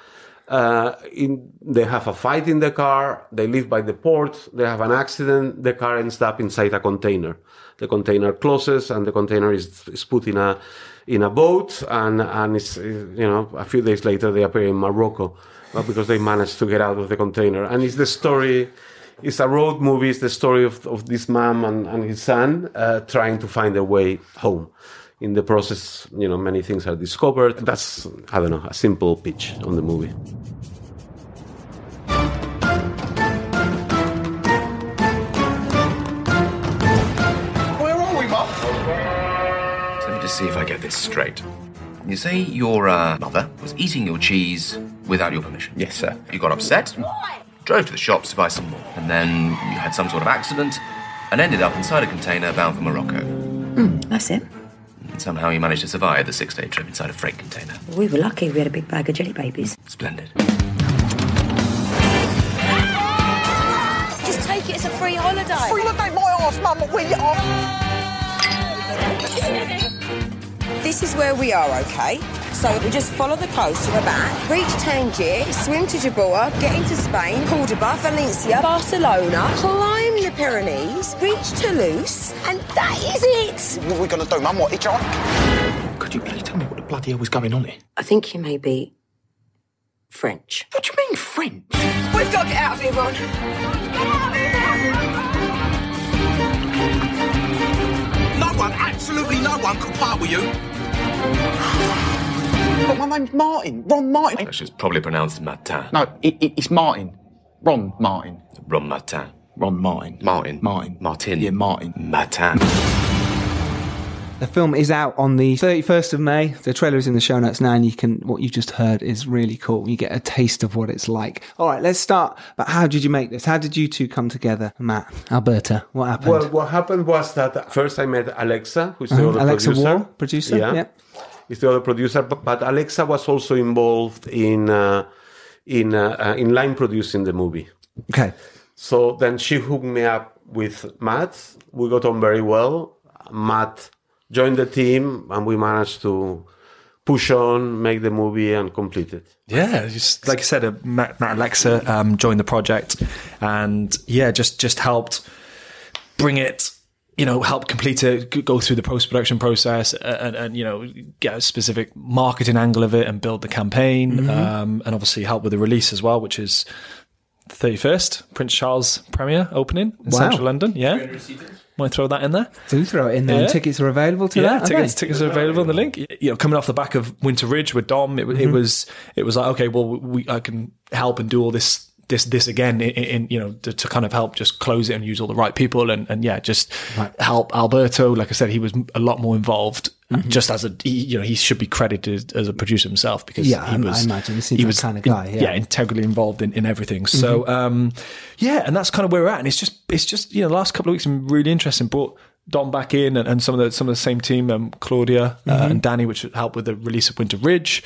Uh, in, they have a fight in the car. They live by the port. They have an accident. The car ends up inside a container. The container closes and the container is, is put in a, in a boat. And, and it's, you know, a few days later they appear in Morocco because they managed to get out of the container. And it's the story, it's a road movie. It's the story of, of this mom and, and his son, uh, trying to find their way home. In the process, you know, many things are discovered. That's, I don't know, a simple pitch on the movie. Where are we, Mum? Let me just see if I get this straight. You say your uh, mother was eating your cheese without your permission. Yes, sir. You got upset, drove to the shops to buy some more, and then you had some sort of accident and ended up inside a container bound for Morocco. That's it. And somehow you managed to survive the six day trip inside a freight container. We were lucky we had a big bag of jelly babies. Splendid. Just take it as a free holiday. Free holiday, at my arse, Mum. We are. [LAUGHS] This is where we are, okay? So we just follow the coast to the back, reach Tangier, swim to Gibraltar, get into Spain, Cordoba, Valencia, Barcelona, climb the Pyrenees, reach Toulouse, and that is it! What are we going to do, Mum? What, hitchhike? Could you please tell me what the bloody hell was going on here? I think you may be French. What do you mean, French? We've got to get out of here, Ron. No one, absolutely no one could part with you. But my name's Martin. Ron Martin. Which is probably pronounced Matin. No, it, it, it's Martin. Ron Martin. Ron Matin. Ron Martin. Martin. Martin. Martin. Yeah, Martin. Matin. The film is out on the 31st of May. The trailer is in the show notes now, and you can, what you just heard is really cool. You get a taste of what it's like. All right, let's start. But how did you make this? How did you two come together? Matt, Alberto, what happened? Well, what happened was that first I met Alexa, who's the Uh-huh. other Alexa producer. Waugh, producer, yeah. Is the other producer, but, but Alexa was also involved in uh, in uh, uh, in line producing the movie. Okay. So then she hooked me up with Matt. We got on very well. Matt joined the team, and we managed to push on, make the movie, and complete it. Yeah, just like I said, uh, Matt, Matt Alexa um, joined the project, and yeah, just just helped bring it. You know, help complete it, go through the post production process, uh, and, and you know, get a specific marketing angle of it, and build the campaign, Mhm. um, and obviously help with the release as well, which is thirty first Prince Charles premiere opening in Wow. central London. Yeah, to throw that in there? Do throw it in there. and Yeah. Tickets are available to yeah, that? tickets tickets are available on the link. You know, coming off the back of Winter Ridge with Dom, it, it Mhm. was it was like okay, well, we I can help and do all this this this again in, in you know to, to kind of help just close it and use all the right people and and yeah, just help Alberto. Like I said, he was a lot more involved. Mhm. Just as a, he, you know, he should be credited as a producer himself because Yeah, he I- was. I imagine he he was kind of guy, in- yeah. integrally involved in, in everything. So, Mhm. um, yeah, and that's kind of where we're at. And it's just, it's just, you know, the last couple of weeks have been really interesting. Brought Dom back in and, and some of the some of the same team, um, Claudia uh, Mhm. and Danny, which helped with the release of Winter Ridge,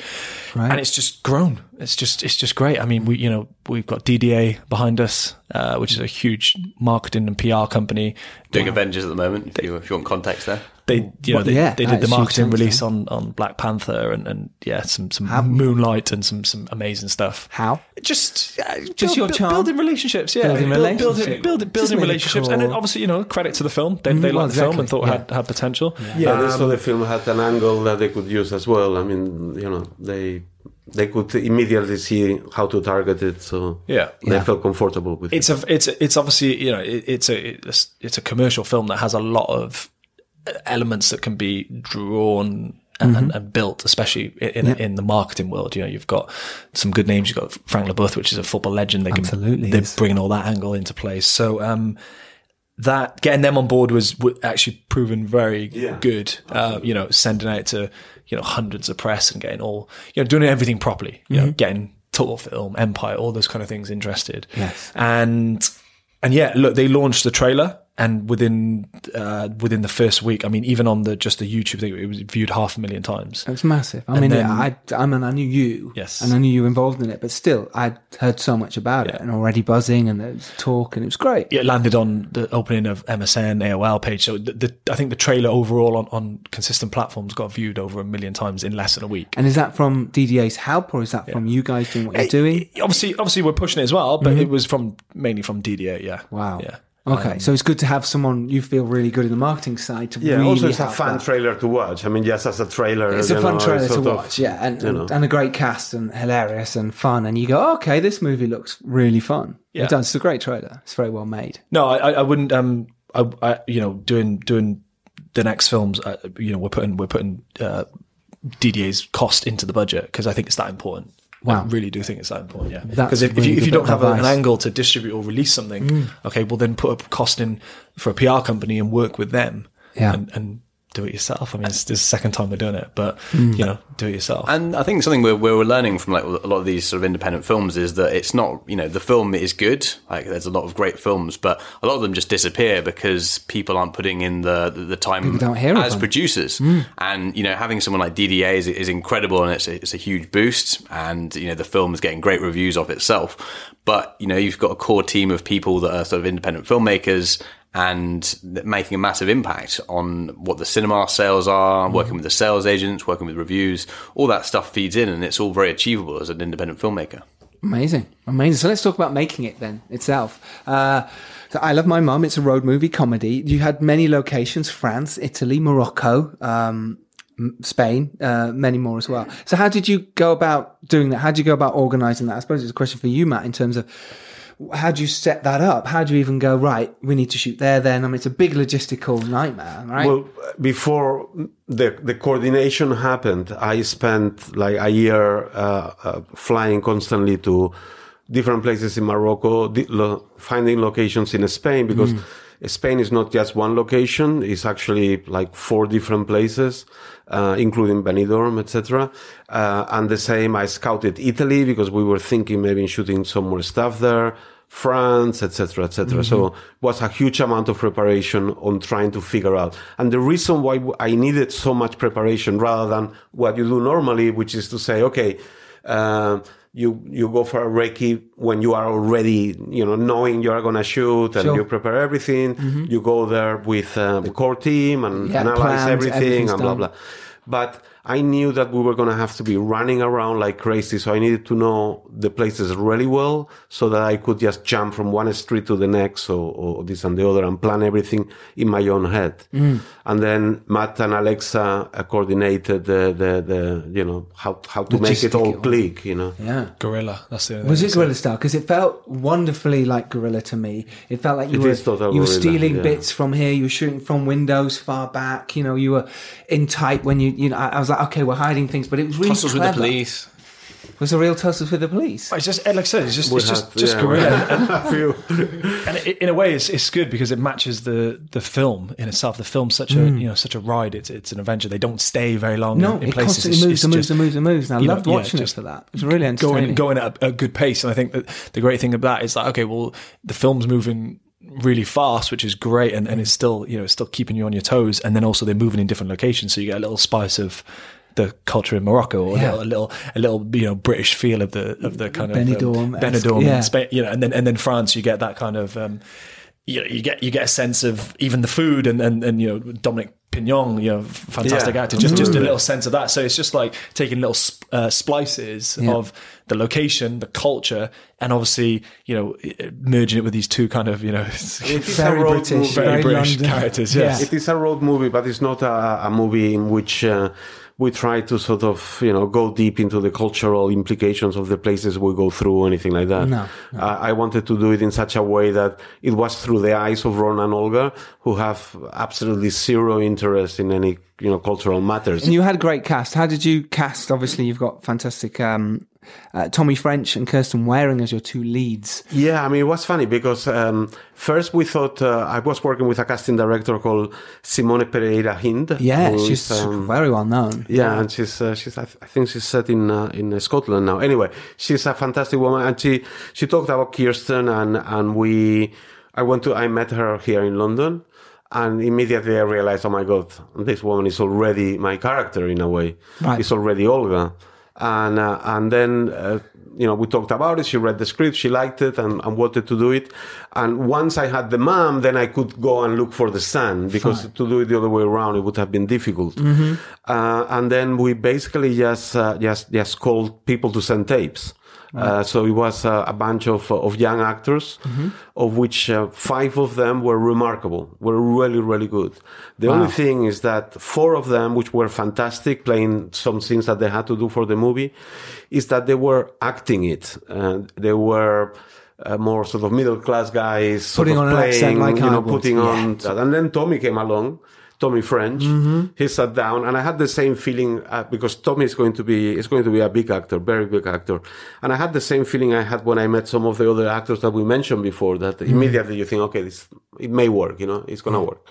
Right. and it's just grown. It's just it's just great. I mean, we you know we've got DDA behind us, uh, which is a huge marketing and PR company. Doing Avengers at the moment, if you, if you want context there. They, you know, Well, yeah, they that did the marketing release on, on Black Panther and, and yeah, some some How- Moonlight and some some amazing stuff. How? Just uh, Just build- your charm? building relationships, yeah, Building Build- building relationships. building, building really relationships, and then obviously you know credit to the film. They, they well, liked the film and thought yeah. had had potential. Yeah, they Um, saw the film had an angle that they could use as well. I mean, you know, they they could immediately see how to target it, so Yeah. they Yeah. felt comfortable with it's it. a it's it's obviously you know it, it's a it's, it's a commercial film that has a lot of elements that can be drawn and, Mhm. and built, especially in in, Yeah. in the marketing world. You know, you've got some good names. You've got Frank Leboeuf, which is a football legend. They can Absolutely they're is. bringing all that angle into place. So um, that getting them on board was w- actually proven very Yeah. good. Uh, you know, sending out to you know hundreds of press and getting all you know doing everything properly. You know, Mhm. getting Total Film, Empire, all those kind of things interested. Yes. And and yeah, look, they launched the trailer, and within uh, within the first week, I mean, even on the just the YouTube thing, it was viewed half a million times. It was massive. I And mean, then- I, I mean, I knew you, Yes. and I knew you were involved in it, but still, I'd heard so much about it and already buzzing, and there was talk, and it was great. It landed on the opening of MSN AOL page. So the, the, I think the trailer overall on, on consistent platforms got viewed over a million times in less than a week. And is that from DDA's help, or is that from you guys doing what you're doing? Obviously, obviously we're pushing it as well, but Mhm. it was from mainly from DDA. Yeah. Wow. Yeah. Okay, Um, so it's good to have someone you feel really good in the marketing side to Yeah, really also it's a help fun that. trailer to watch. I mean, just as a trailer, It's a fun know, trailer to sort of, watch, yeah, and, and, and a great cast and hilarious and fun. And you go, okay, this movie looks really fun. Yeah. It does. It's a great trailer. It's very well made. No, I, I- I wouldn't. Um, I, I, you know, doing doing the next films. Uh, you know, we're putting we're putting uh, DDA's cost into the budget because I think it's that important. Wow. I really do think it's that important. Yeah, because if, if you if you don't have a- an angle to distribute or release something, Mm. okay, well then put a cost in for a PR company and work with them. Yeah. and, and do it yourself. I mean, it's, this is the second time we're doing it, but Mm. you know, do it yourself. And I think something we're, we're learning from like a lot of these sort of independent films is that it's not, you know, the film is good. Like there's a lot of great films, but a lot of them just disappear because people aren't putting in the the, the time don't hear of as producers. Mm. And you know, having someone like DDA is, is incredible, and it's a, it's a huge boost. And you know, the film is getting great reviews of itself. But you know, you've got a core team of people that are sort of independent filmmakers and making a massive impact on what the cinema sales are, working with the sales agents, working with reviews, all that stuff feeds in, and it's all very achievable as an independent filmmaker. Amazing, amazing. So let's talk about making it then itself. Uh, so I love my mum. It's a road movie comedy. You had many locations: France, Italy, Morocco, um, Spain, uh, many more as well. So how did you go about doing that? How did you go about organising that? I suppose it's a question for you, Matt, in terms of how do you set that up? How do you even go right? We need to shoot there. Then I mean, it's a big logistical nightmare, right? Well, before the the coordination happened, I spent like a year uh, uh, flying constantly to different places in Morocco, di- lo- finding locations in Spain because Spain is not just one location; it's actually like four different places, uh, including Benidorm, etc. Uh, and the same, I scouted Italy because we were thinking maybe shooting some more stuff there. France, etc., etc. So it was a huge amount of preparation on trying to figure out. And the reason why I needed so much preparation rather than what you do normally, which is to say, okay, uh, you you go for a recce when you are already you know knowing you are going to shoot and Sure. you prepare everything. You go there with uh, the core team and Yeah, analyze plans, everything and blah blah. But I knew that we were going to have to be running around like crazy. So I needed to know the places really well so that I could just jump from one street to the next or, or this and the other and plan everything in my own head. Mm. And then Matt and Alexa uh, coordinated the, the, the, you know, how, how to make it all it click, you know. Yeah. Gorilla. That's the only Was thing it I guerrilla style? Because it felt wonderfully like guerrilla to me. It felt like you It were is total you were stealing yeah. bits from here. You were shooting from windows far back. You know, you were in tight when you you know. I, I was like, okay, we're hiding things, but it was really Tussles with the police. Was there real tussles with the police? It's just like I said, it's just We it's just had- just yeah, guerrilla. we- [LAUGHS] and i in a way, it's, it's good because it matches the the film in itself. The film's such a you know such a ride. It's it's an adventure. They don't stay very long. Mm. No, in, in it places. constantly It's- moves it's and moves just, and moves and moves. And I you know, loved yeah, watching it for that. It was really entertaining. going going at a, a good pace. And I think that the great thing about that is like okay, well, the film's moving really fast, which is great, and, and it's still you know it's still keeping you on your toes. And then also they're moving in different locations, so you get a little spice of the culture in Morocco, or Yeah. a, little, a little you know British feel of the of the kind of Benidorm, um, Benidorm, yeah. in Spain, you know, and then and then France, you get that kind of. Um, you know, you get you get a sense of even the food and and, and you know Dominique Pinon, you know, fantastic Yeah. actor, just just a little sense of that. So it's just like taking little sp- uh, splices Yeah. of the location, the culture, and obviously you know merging it with these two kind of you know [LAUGHS] Very British, movie. very very British London. characters. Yeah. It is a road movie, but it's not a, a movie in which uh, we try to sort of, you know, go deep into the cultural implications of the places we go through or anything like that. No, I I wanted to do it in such a way that it was through the eyes of Ron and Olga, who have absolutely zero interest in any, you know, cultural matters. And you had a great cast. How did you cast? Obviously, you've got fantastic um, uh, Tommy French and Kirsten Waring as your two leads. Yeah, I mean, it was funny because um, first we thought uh, I was working with a casting director called Simone Pereira Hind. Yeah, she's is, um, very well known. Yeah, and she's uh, she's I, th- I think she's set in uh, in Scotland now. Anyway, she's a fantastic woman, and she she talked about Kirsten, and and we I went to I met her here in London, and immediately I realized, oh my god, this woman is already my character in a way. Right. It's already Olga, and uh, and then. Uh, you know, we talked about it. She read the script, she liked it, and, and wanted to do it. And once I had the mom, then I could go and look for the son because to do it the other way around, it would have been difficult. Uh, and then we basically just uh, just just called people to send tapes. Uh, so it was uh, a bunch of of young actors, of which uh, five of them were remarkable, were really really good. The only thing is that four of them, which were fantastic, playing some scenes that they had to do for the movie, is that they were acting it. And they were. Uh, more sort of middle class guys, sort Putting of on playing, like you know, putting Yeah. on that. And then Tommy came along, Tommy French. Mm-hmm. He sat down, and I had the same feeling uh, because Tommy is going to be is going to be a big actor, very big actor. And I had the same feeling I had when I met some of the other actors that we mentioned before. That Mm-hmm. immediately you think, okay, this it may work. You know, it's gonna work.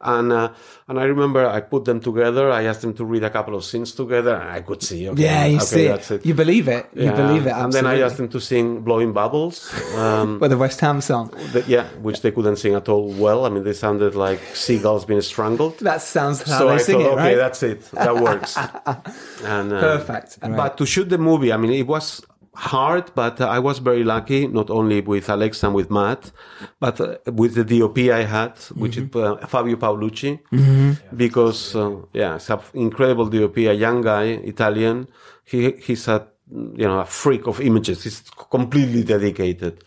And uh, and I remember I put them together. I asked them to read a couple of scenes together, and I could see. Okay, Yeah, you okay, see that's it. it. You believe it. You Yeah. believe it. And then I asked them to sing "Blowing Bubbles." Um, [LAUGHS] With the West Ham song. that- yeah, which they couldn't sing at all well. I mean, they sounded like seagulls being strangled. That sounds how so they I sing thought, it, okay, that's it. That works. [LAUGHS] and uh, Perfect. Right. But to shoot the movie, I mean, it was hard, but uh, I was very lucky, not only with Alex and with Matt, but uh, with the DOP I had, which is uh, Fabio Paolucci, because uh, yeah, it's an incredible DOP, a young guy, Italian. He he's a you know a freak of images. He's completely dedicated,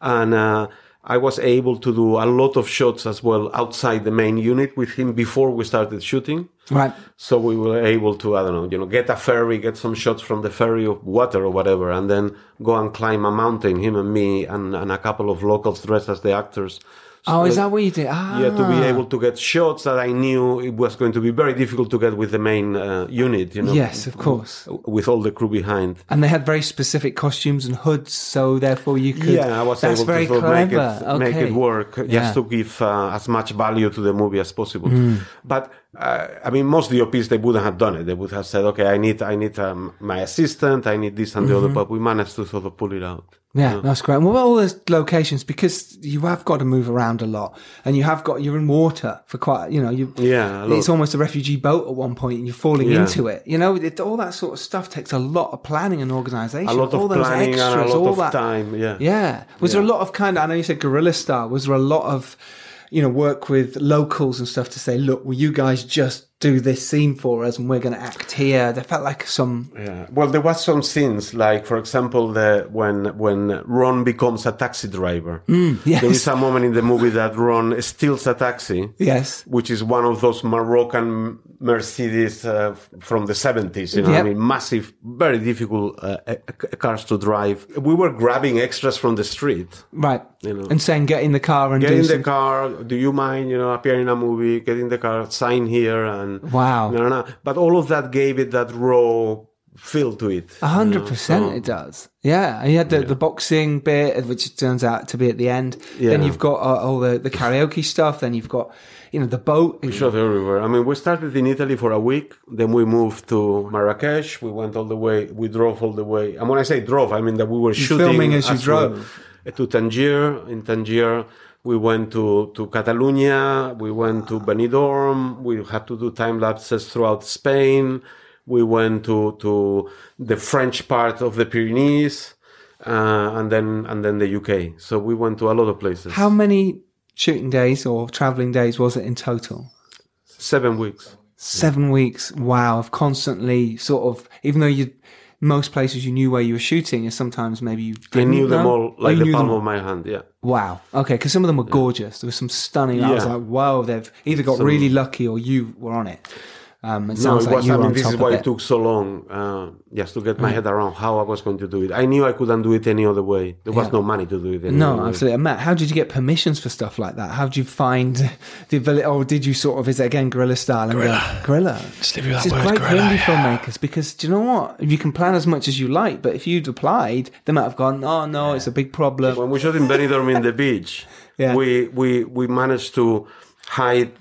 and. I was able to do a lot of shots as well outside the main unit with him before we started shooting. right. So we were able to, I don't know, you know, get a ferry, get some shots from the ferry of water or whatever, and then go and climb a mountain, him and me, and, and a couple of locals dressed as the actors. Oh, is that what you did? Ah. Yeah, to be able to get shots that I knew it was going to be very difficult to get with the main uh, unit. You know. Yes, of course. With all the crew behind. And they had very specific costumes and hoods, so therefore you could. Yeah, I was That's able very to of make clever. it, make it work Yeah. just to give uh, as much value to the movie as possible. Mm. But uh, I mean, most DOPs they wouldn't have done it. They would have said, "Okay, I need, I need um, my assistant, I need this and the other." Mhm. But we managed to sort of pull it out. Yeah, that's great. And what about all those locations? Because you have got to move around a lot, and you have got you're in water for quite. You know, you Yeah, it's almost a refugee boat at one point, and you're falling Yeah. into it. You know, it, all that sort of stuff takes a lot of planning and organisation. A lot of all those planning and a lot all of that. time, yeah. yeah. Was there a lot of kind of? I know you said guerrilla style. Was there a lot of, you know, work with locals and stuff to say, look, will you guys just do this scene for us, and we're going to act here? There felt like some. Yeah. Well, there was some scenes, like for example, the when when Ron becomes a taxi driver. Mm, yes. There is a moment in the movie that Ron steals a taxi. Yes. Which is one of those Moroccan Mercedes uh, from the 70s, you know, I mean, massive, very difficult uh, cars to drive. We were grabbing extras from the street. Right. You know. And saying, get in the car and Get do in some- the car. Do you mind, you know, appear in a movie? Get in the car, sign here, and Wow. No, no, no. But all of that gave it that raw feel to it. A hundred you know, percent, it does. Yeah, and you had the, the boxing bit, which turns out to be at the end. Then you've got uh, all the, the karaoke stuff. Then you've got, you know, the boat. We shot everywhere. I mean, we started in Italy for a week. Then we moved to Marrakesh. We went all the way. We drove all the way. And when I say drove, I mean that we were You're shooting filming as you we- drove. to Tangier. In Tangier, we went to to Catalonia. We went to Benidorm. We had to do time lapses throughout Spain. We went to to the French part of the Pyrenees, uh, and then and then the UK. So we went to a lot of places. How many shooting days or traveling days was it in total? Seven weeks. Seven weeks. Wow, of constantly sort of, even though you, most places you knew where you were shooting, and sometimes maybe you didn't knew them all like the palm of my hand. Yeah. Wow. Okay, because some of them were gorgeous. There was some stunning. I was like, wow, they've either got Some- really lucky or you were on it. Um, it No, it like was, you I mean, this is why it. it took so long, uh, just to get my Right. head around how I was going to do it. I knew I couldn't do it any other way. There was Yeah. no money to do it any No, other way. absolutely. And Matt, how did you get permissions for stuff like that? How did you find [LAUGHS] the ability, or did you sort of, is it again guerrilla style? And Guerrilla. Go, guerrilla. Just leave you that This is word, great for guerrilla, indie filmmakers because do you know what? You can plan as much as you like, but if you'd applied, they might have gone, oh no, it's a big problem. When we shot in Benidorm in the [LAUGHS] beach, Yeah. we, we, we managed to hide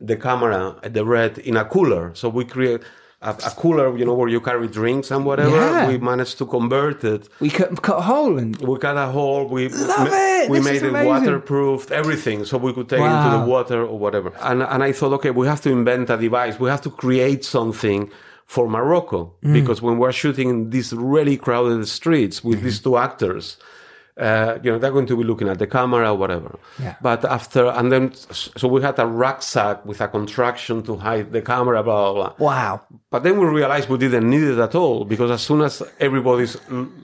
the camera, the red, in a cooler. So we create a, a cooler, you know, where you carry drinks and whatever. Yeah. We managed to convert it. We cut, cut a hole and We cut a hole. We Love ma- it! we This made it waterproofed, everything, so we could take it Wow. into the water or whatever. And and I thought, okay, we have to invent a device. We have to create something for Morocco Mm. because when we're shooting in these really crowded streets with these two actors. Uh, you know they're going to be looking at the camera or whatever. Yeah. But after and then so we had a rucksack with a contraction to hide the camera, blah blah blah. wow. But then we realized we didn't need it at all because as soon as everybody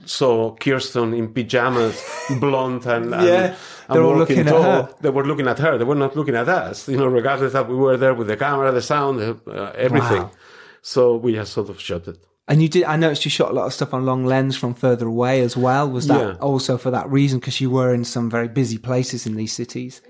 saw Kirsten in pajamas, [LAUGHS] blonde and, and, Yeah, and they're all walking looking at tall, her. they were looking at her. They were not looking at us. You know, regardless that we were there with the camera, the sound, uh, everything. Wow. So we just sort of shot it. And you did. I noticed you shot a lot of stuff on long lens from further away as well. Was that Yeah. also for that reason? Because you were in some very busy places in these cities.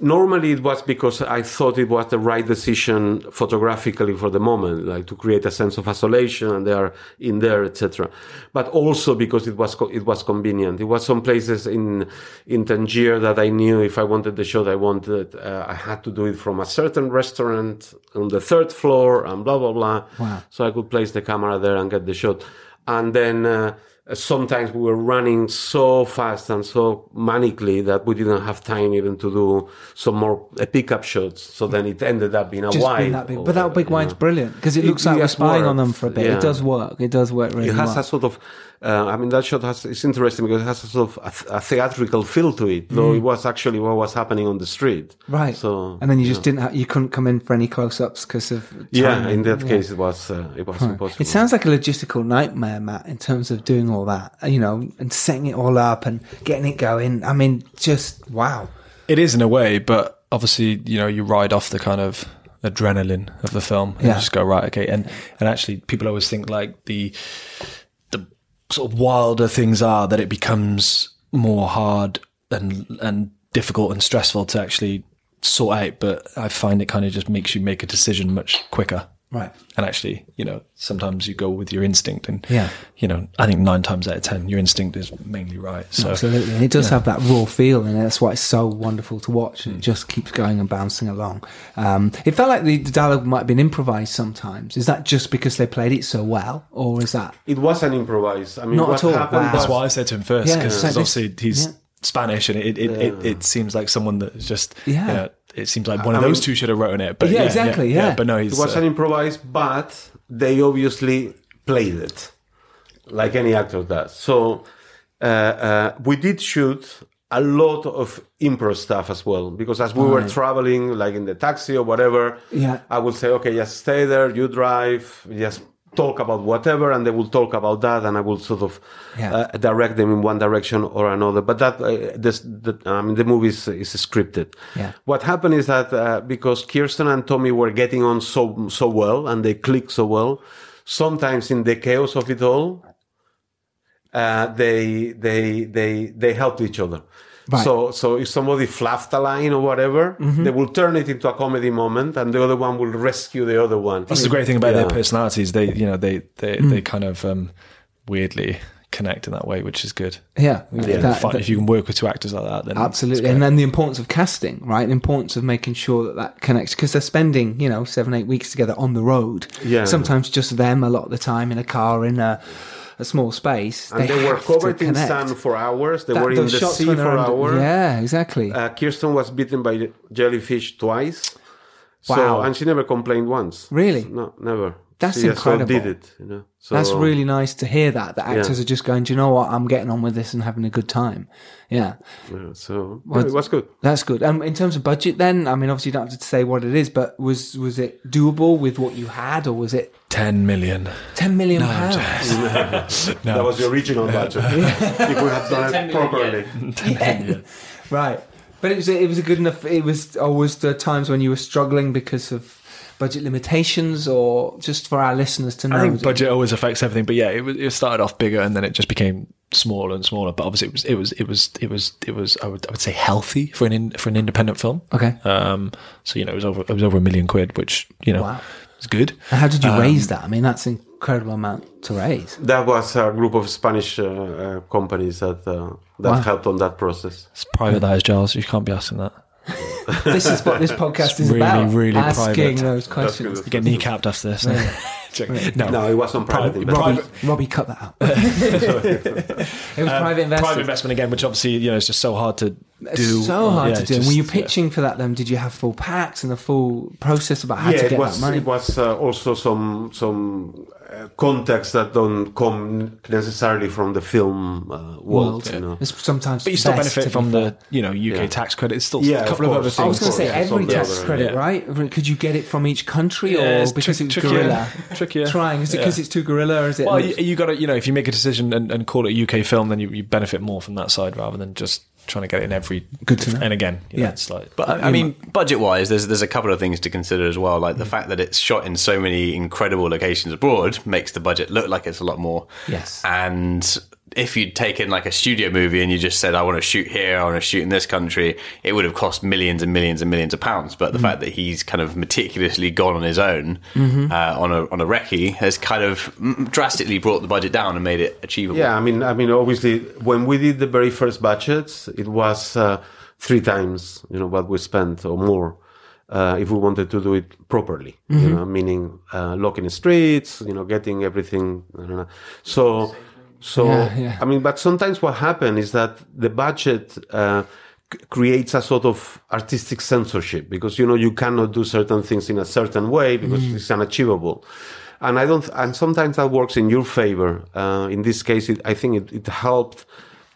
Normally, it was because I thought it was the right decision photographically for the moment, like to create a sense of isolation, and they are in there, etc. But also because it was co- it was convenient. It was some places in in Tangier that I knew if I wanted the shot, I wanted uh, I had to do it from a certain restaurant on the third floor, and blah blah blah. Wow. So I could place the camera there and get the shot, and then. Uh, sometimes we were running so fast and so manically that we didn't have time even to do some more uh, pickup shots. So then it ended up being a Just wide. that big. But that big wide's know. brilliant because it It- looks like we're spying on them for a bit. yeah. It does work. It does work really well. It has well. a sort of, uh, I mean, that shot has, it's interesting because it has a sort of a, a theatrical feel to it, though Mm. it was actually what was happening on the street. Right. So, and then you just didn't. Have, you couldn't come in for any close-ups because of. yeah, in that Yeah. case, it was, uh, it was Right. impossible. It sounds like a logistical nightmare, Matt, in terms of doing all that, you know, and setting it all up and getting it going. I mean, just wow. It is in a way, but obviously, you know, you ride off the kind of adrenaline of the film and Yeah. you just go right, okay. And and actually, people always think like the the sort of wilder things are that it becomes more hard and and difficult and stressful to actually sort out, but I find it kind of just makes you make a decision much quicker. Right. And actually, you know, sometimes you go with your instinct, and Yeah. you know, I think nine times out of ten, your instinct is mainly right. So Absolutely. And it does yeah. have that raw feel and that's why it's so wonderful to watch. Hmm. And it just keeps going and bouncing along. Um, it felt like the, the dialogue might have been improvised sometimes. Is that just because they played it so well? Or is that. It was an improvise. I mean, Not what at all. happened Wow. That's why I said to him first because it's like obviously he's yeah. Spanish, and it it, it, it seems like someone that is just Yeah. You know, it seems like one of I those two should have written it. But Yeah, yeah, exactly, yeah. But no, he's It was uh, an improvise, but they obviously played it like any actor does. So uh, uh, we did shoot a lot of improv stuff as well because as we were Right. traveling, like in the taxi or whatever, Yeah. I would say, okay, just stay there, you drive, just talk about whatever, and they will talk about that, and I will sort of Yeah. uh, direct them in one direction or another. But that uh, this, the, I mean, the movie is, is scripted. Yeah. What happened is that uh, because Kirsten and Tommy were getting on so so well and they clicked so well, sometimes in the chaos of it all, uh, they they they they helped each other. Right. So so if somebody fluffed a line or whatever, Mm-hmm. they will turn it into a comedy moment, and the other one will rescue the other one. That's the great thing about Yeah. their personalities. They, you know, they they Hmm. they kind of um, weirdly connect in that way, which is good. Yeah. Yeah, That- fun- that- if you can work with two actors like that, then Absolutely. And then the importance of casting, right? The importance of making sure that that connects because they're spending, you know, seven, eight weeks together on the road. Yeah. Sometimes just them a lot of the time in a car, in a, a small space. and they, were covered in sand for hours. They That- were in the sea for under- hours. Yeah, exactly. Uh, Kirsten was bitten by jellyfish twice. So, Wow. and she never complained once. Really? No, never. That's she just incredible. did it, you know. So, That's really nice to hear that. The actors Yeah. are just going, do you know what? I'm getting on with this and having a good time. Yeah. yeah, so Well, yeah, it was good. That's good. Um, in terms of budget, then, I mean, obviously, you don't have to say what it is, but was was it doable with what you had, or was it ten million. ten million pounds? [LAUGHS] [LAUGHS] No. That was the original budget. you could have done it properly. [LAUGHS] Yeah. right. But it was it was a good enough. It was always the times when you were struggling because of budget limitations, or just for our listeners to know. I think budget always affects everything, but yeah, it, was, it started off bigger and then it just became smaller and smaller. But obviously, it was it was it was it was it was I would I would say healthy for an in, for an independent film. Okay. Um. So you know, it was over it was over a million quid, which you know Wow. Is good. And how did you Um, raise that? I mean, that's an incredible amount to raise. That was a group of Spanish uh, uh, companies that uh, that Wow. helped on that process. It's private that is Giles. You can't be asking that. This is what this [LAUGHS] podcast is really, about. really really asking private. those questions. You get kneecapped after this. [LAUGHS] no, No, it wasn't private. investment. Robbie, Robbie, cut that out. [LAUGHS] it was private investment. private investment again, which obviously you know is just so hard to It's do. so hard Yeah, to do. And were you just- yeah. pitching for that? Then did you have full packs and the full process about how yeah, to it get was. that money? It was uh, also some some uh, context that don't come necessarily from the film uh, world. World. You know. It's sometimes But you still benefit from the you know UK Yeah. tax credit. It's still Yeah, a couple of of, other things. I was going to say Yeah, every some tax other- credit, yeah. right? Could you get it from each country, Yeah, or it's because trick- it's trickier. guerrilla? [LAUGHS] Trickier. Trying is it because Yeah. it's too guerrilla? Or is it? Well, you, you got to you know if you make a decision and, and call it a UK film, then you, you benefit more from that side rather than just trying to get it in every. Good to know. And again, you know, Yeah. it's like But I I mean, budget wise, there's there's a couple of things to consider as well. Like the fact that it's shot in so many incredible locations abroad makes the budget look like it's a lot more. Yes. And if you'd taken like a studio movie and you just said, I want to shoot here, I want to shoot in this country, it would have cost millions and millions and millions of pounds. But the fact that he's kind of meticulously gone on his own uh, on a on a recce has kind of mm, drastically brought the budget down and made it achievable. Yeah, I mean, I mean, obviously, when we did the very first budgets, it was uh, three times, you know, what we spent or more. Uh, if we wanted to do it properly, you Mm-hmm. know, meaning uh, locking the streets, you know, getting everything. I don't know. So, so Yeah, yeah. I mean, but sometimes what happens is that the budget uh, c- creates a sort of artistic censorship because you know you cannot do certain things in a certain way because Mm. it's unachievable. And I don't, and sometimes that works in your favor. Uh, in this case, it, I think it, it helped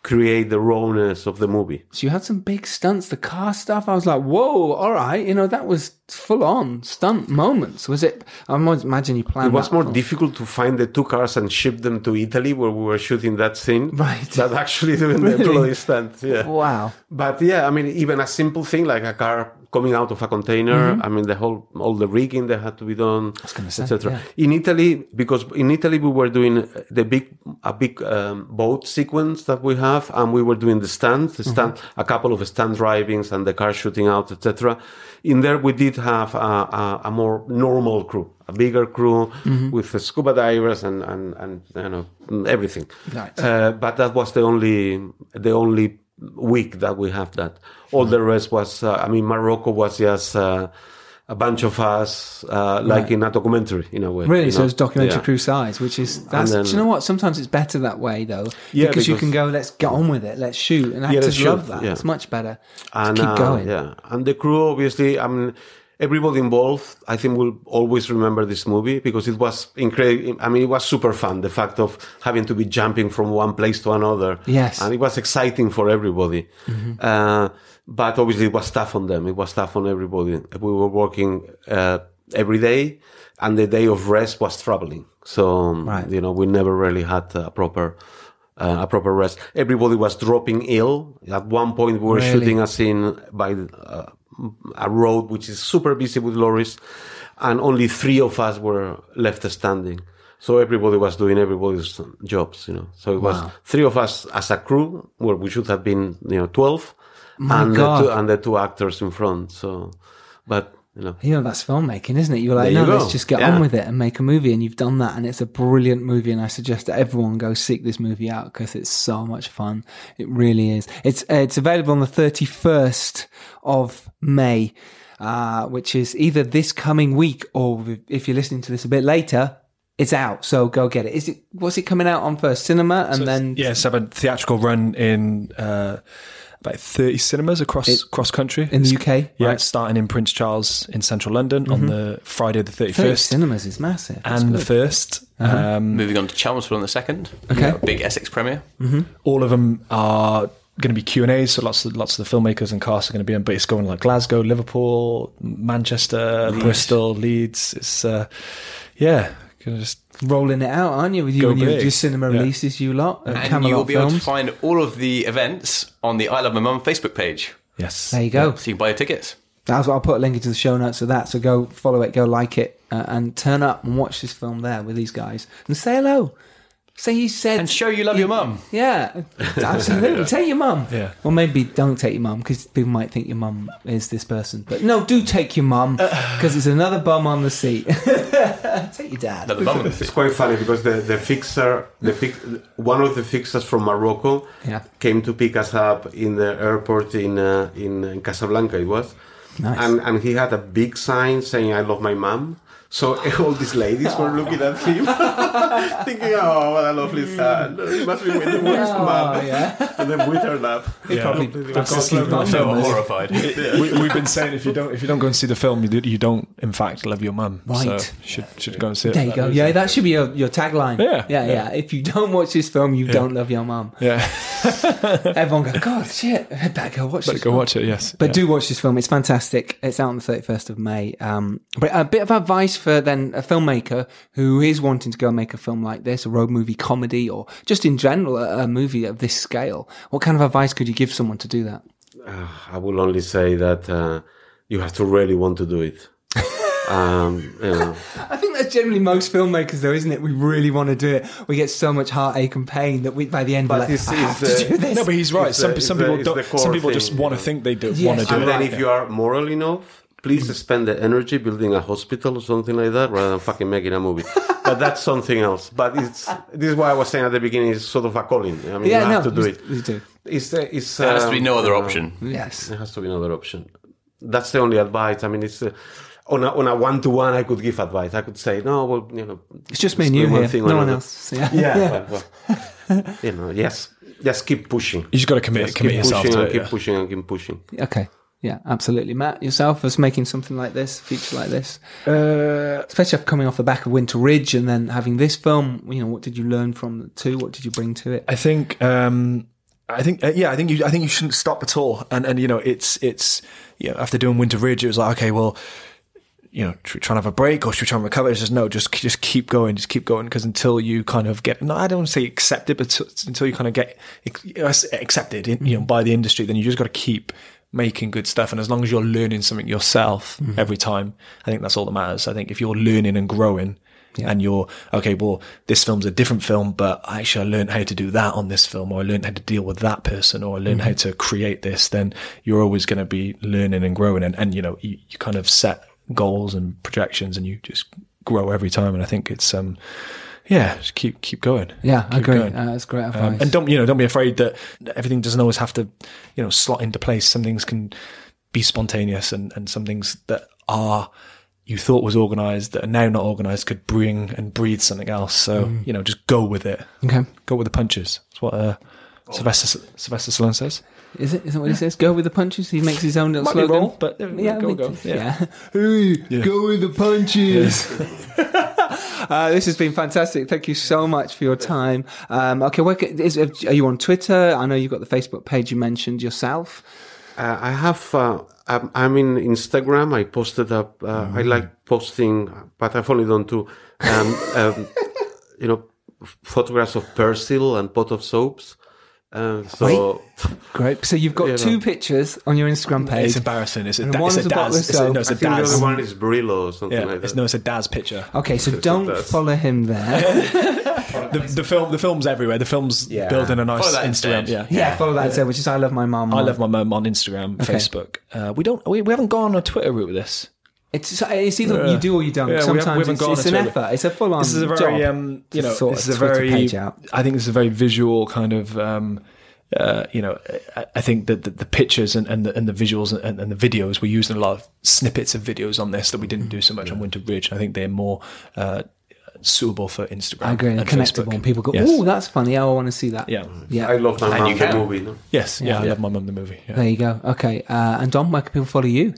create the rawness of the movie. So you had some big stunts, the car stuff. I was like, whoa, all right. You know, that was full on stunt moments. Was it? I imagine you planned It was that more for- difficult to find the two cars and ship them to Italy where we were shooting that scene. [LAUGHS] Right. Than actually doing the [LAUGHS] Really? bloody stunt. Yeah. Wow. But yeah, I mean, even a simple thing like a car coming out of a container. Mhm. I mean, the whole all the rigging that had to be done, etc. yeah. In Italy, because in Italy we were doing the big a big um, boat sequence that we have, and we were doing the stands, the stand, a couple of stand drivings, and the car shooting out, etc. In there, we did have a, a, a more normal crew, a bigger crew Mhm. with the scuba divers and and and you know everything. Right. Uh, but that was the only the only week that we have that. All the rest was, uh, I mean, Morocco was just uh, a bunch of us, uh, like Right. in a documentary in a way. Really, you so know? it's documentary Yeah. crew size, which is that's. then- do you know what? Sometimes it's better that way though, Yeah, because, you can go, let's get on with it, let's shoot, and Yeah, actors shoot, love that. yeah. It's much better and keep uh, going. Yeah, and the crew obviously. I mean, everybody involved. I think will always remember this movie because it was incredible. I mean, it was super fun. The fact of having to be jumping from one place to another. Yes. and it was exciting for everybody. Mhm. Uh, but obviously, it was tough on them. It was tough on everybody. We were working uh, every day, and the day of rest was troubling. So Right. you know, we never really had a proper. Uh, a proper rest. Everybody was dropping ill. At one point, we were Really? shooting a scene by uh, a road which is super busy with lorries, and only three of us were left standing. So everybody was doing everybody's jobs, you know. So it was Wow. three of us as a crew, where we should have been, you know, twelve, My and God. the two, and the two actors in front. So, but you know, You know, that's filmmaking, isn't it? You're like, There no, you let's just get Yeah. on with it and make a movie. And you've done that. And it's a brilliant movie. And I suggest that everyone go seek this movie out because it's so much fun. It really is. It's, uh, it's available on the 31st of May, uh, which is either this coming week or if you're listening to this a bit later, it's out. So go get it. Is it, what's it coming out on first cinema and So then? yeah, it's have a theatrical run in uh, about thirty cinemas across It- across country in the UK, Yeah, right. starting in Prince Charles in central London on Mhm. the Friday the 31st. 30 cinemas is massive. That's and the first. Uh-huh. Um, Moving on to Chelmsford on the second. Okay. A big Essex premiere. all of them are going to be Q and A's. So lots of lots of the filmmakers and cast are going to be in. But it's going like Glasgow, Liverpool, Manchester, Leeds. Bristol, Leeds. It's uh, yeah, gonna just rolling it out, aren't you? With you Go and your, big. your cinema Yeah. releases, you lot, at And Camelot you will be able to find all of the events on the I Love My Mum Facebook page. Yes. There you go. So you can buy your tickets. That's what I'll put a link into the show notes of that. So go follow it, go like it, uh, and turn up and watch this film there with these guys and say hello. Say you said And show you love your mum. Yeah, [LAUGHS] absolutely. Take your mum. Yeah. Or maybe don't take your mum because people might think your mum is this person. But no, do take your mum because it's another bum on the seat. [LAUGHS] take your dad. Another bum on the seat. It's quite funny because the, the fixer, the pic, one of the fixers from Morocco Yeah. came to pick us up in the airport in uh, in, in Casablanca. It was, Nice. and and he had a big sign saying "I love my mom." So [LAUGHS] all these ladies were looking at him, [LAUGHS] thinking, "Oh, what a lovely son! He must be waiting for his Oh, mom." yeah. [LAUGHS] And then we turned up. Yeah. probably Completely that's forgot just his about mum. So horrified. we, we've been saying if you don't if you don't go and see the film, you, do- you don't in fact love your mum. Right. So should should go and see it. There you go. Yeah, reason. that should be your, your tagline. Yeah, yeah, yeah. yeah. If you don't watch this film, you don't love your mum. Yeah. Everyone go, God, shit, better go watch Better this go film." watch it. Yes. But do watch this film. It's fantastic. It's out on the 31st of May. Um, but a bit of advice for then a filmmaker who is wanting to go and make a film like this, a road movie comedy, or just in general, a, a movie of this scale. What kind of advice could you give someone to do that? Uh, I will only say that uh, you have to really want to do it. [LAUGHS] um, you know. I think that's generally most filmmakers, though, isn't it? We really want to do it. We get so much heartache and pain that we, by the end, we're like, it's- I have it's, to do this. No, but he's right. It's Some the- some people the- don't. Some core people just want to you know. think they do Yes. want to do And it. then if you are moral enough, please spend the energy building a hospital or something like that rather than fucking making a movie. but that's something else. But it's this is why I was saying at the beginning. It's sort of a calling. I mean, yeah, you have no, to do it. you do. It's uh, it's. There has to be um, no other uh, option. Yes. There has to be another option. That's the only advice. I mean, it's. Uh, on a, on a one-to-one, I could give advice. I could say, no, well, you know, It's just me and you one here. thing No one another. else. Yeah. Yeah, well, well, you know, yes, just keep pushing. You just got to commit Just commit keep yourself pushing to and it. keep yeah. pushing and keep pushing. Okay. Yeah, absolutely. Matt, yourself as making something like this, a feature like this, Uh, especially after coming off the back of Winter Ridge and then having this film, you know, what did you learn from the two? What did you bring to it? I think um, I think uh, yeah, I think you I think you shouldn't stop at all. And and you know, it's it's you know, after doing Winter Ridge, it was like okay, well, you know, should we try and have a break or should we try and recover? It's just no, just just keep going, just keep going because until you kind of get no, I don't want to say accepted, but until you kind of get accepted, in, you know, by the industry, then you just got to keep making good stuff. And as long as you're learning something yourself Mm-hmm. every time, I think that's all that matters. I think if you're learning and growing and you're, okay, well, this film's a different film, but actually I learned how to do that on this film or I learned how to deal with that person or I learned how Mm-hmm. to create this, then you're always going to be learning and growing. And, and you know, you, you kind of set goals and projections and you just grow every time. And I think it's, um, yeah, just keep, keep going. Yeah, I Keep agree. going. Uh, that's great advice. Um, and don't you know? Don't be afraid that everything doesn't always have to, you know, slot into place. Some things can be spontaneous, and and some things that are you thought was organised that are now not organised could bring and breathe something else. So Mm. you know, just go with it. Okay. Go with the punches. That's what uh, Sylvester Sylvester Stallone says. Is it? Is that what he says? Go with the punches. He makes his own little Might be slogan. wrong, but, uh, yeah, go, go. Yeah. yeah. [LAUGHS] Hey, go with the punches. [LAUGHS] [LAUGHS] uh, this has been fantastic. Thank you so much for your time. Um, okay, where, ca- is, are you on Twitter? I know you've got the Facebook page you mentioned yourself. Uh, I have. Uh, I'm, I'm in Instagram. I posted up. Uh, I like posting, but I've only done two. Um, um, you know, photographs of Persil and pot of soaps. Uh, so [LAUGHS] Great. So you've got You know. two pictures on your Instagram page. It's embarrassing. It's a, And da- it's a a Daz. It's a, no, it's I a think the Daz. other one is Brillo or something Yeah, like it's, that. no, it's a Daz picture. Okay, so [LAUGHS] don't follow him there. [LAUGHS] The, the film, the film's everywhere. The film's Yeah. building a nice Instagram. instead. Yeah, yeah, follow that instead, which is I love my mum. I love my mum on Instagram, Okay. Facebook. Uh, we don't. We, we haven't gone on a Twitter route with this. It's it's either Yeah. you do or you don't. Yeah, we haven't- we Sometimes haven't it's, it's an Twitter. effort. It's a full on. This is a very, job um, you know, sort this is a very. I think this is a very visual kind of. Um, uh, you know, I, I think that the, the pictures and, and the and the visuals and, and the videos we're using a lot of snippets of videos on this that we didn't do so much on Winter Ridge. I think they're more uh, suitable for Instagram. I agree. And and connectable, Facebook. and people go, Yes. "Oh, that's funny. Oh, I want to see that." Yeah. yeah. I love my And mom you the can. movie. No? Yes, yeah, I love my mum the movie. Yeah. There you go. Okay, uh, and Dom, where can people follow you?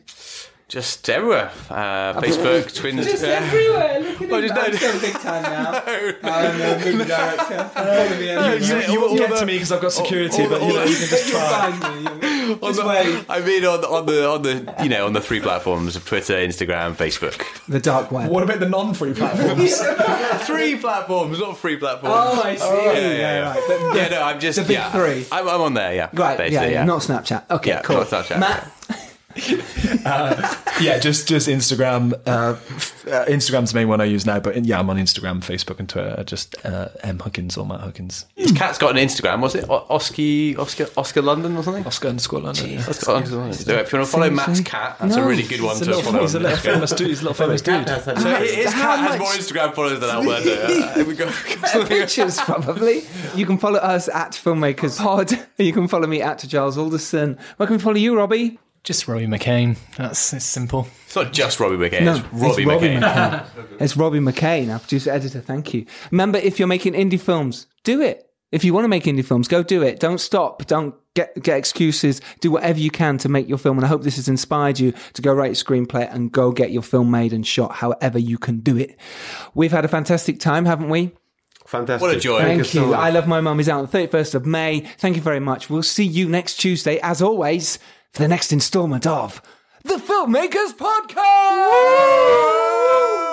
Just everywhere. Uh, Facebook, Twitter. everywhere. Look at Well, just I'm no- so big time now. [LAUGHS] I'm a movie director. Follow me everywhere. You, you won't get to me because I've got security, but you know you can just try. Find me. [LAUGHS] Just wait. I mean, on, on the on the you know on the three platforms of Twitter, Instagram, Facebook. The dark web. What about the non-free platforms? [LAUGHS] three platforms, not free platforms. Oh, I see. yeah, yeah, yeah. right. The- the- yeah, no, I'm just the big yeah, three. I'm, I'm on there. Yeah, Right, basically, yeah, yeah. not Snapchat. Okay, Yeah, cool. not Snapchat. Matt, [LAUGHS] yeah, just just Instagram. Uh, uh, Instagram's the main one I use now, but yeah, I'm on Instagram, Facebook, and Twitter. Just uh, M Hookings or Matt Hookings. His cat's got an Instagram. Was it O- Oscar Oscar Oscar London or something? Oscar underscore London. yeah. Oscar London. So if you want to follow Matt's cat, that's No. a really good one to follow. he's a little [LAUGHS] famous dude. He's a little famous dude. So his cat has more [LAUGHS] Instagram followers than Alberto. Uh, here we go. pictures probably. You can follow us at Filmmakers Pod. You can follow me at Giles Alderson. Where can we follow you, Robbie? Just Robbie McKane. That's it's simple. It's not just Robbie McKane. No, it's Robbie it's Robbie McKane. McKane. [LAUGHS] it's Robbie McKane, our producer editor. Thank you. Remember, if you're making indie films, do it. If you want to make indie films, go do it. Don't stop. Don't get get excuses. Do whatever you can to make your film. And I hope this has inspired you to go write a screenplay and go get your film made and shot. However you can do it. We've had a fantastic time, haven't we? Fantastic. What a joy. Thank, so you. much. I Love My Mum is out on the 31st of May. Thank you very much. We'll see you next Tuesday, as always, for the next installment of the Filmmakers Podcast. Woo!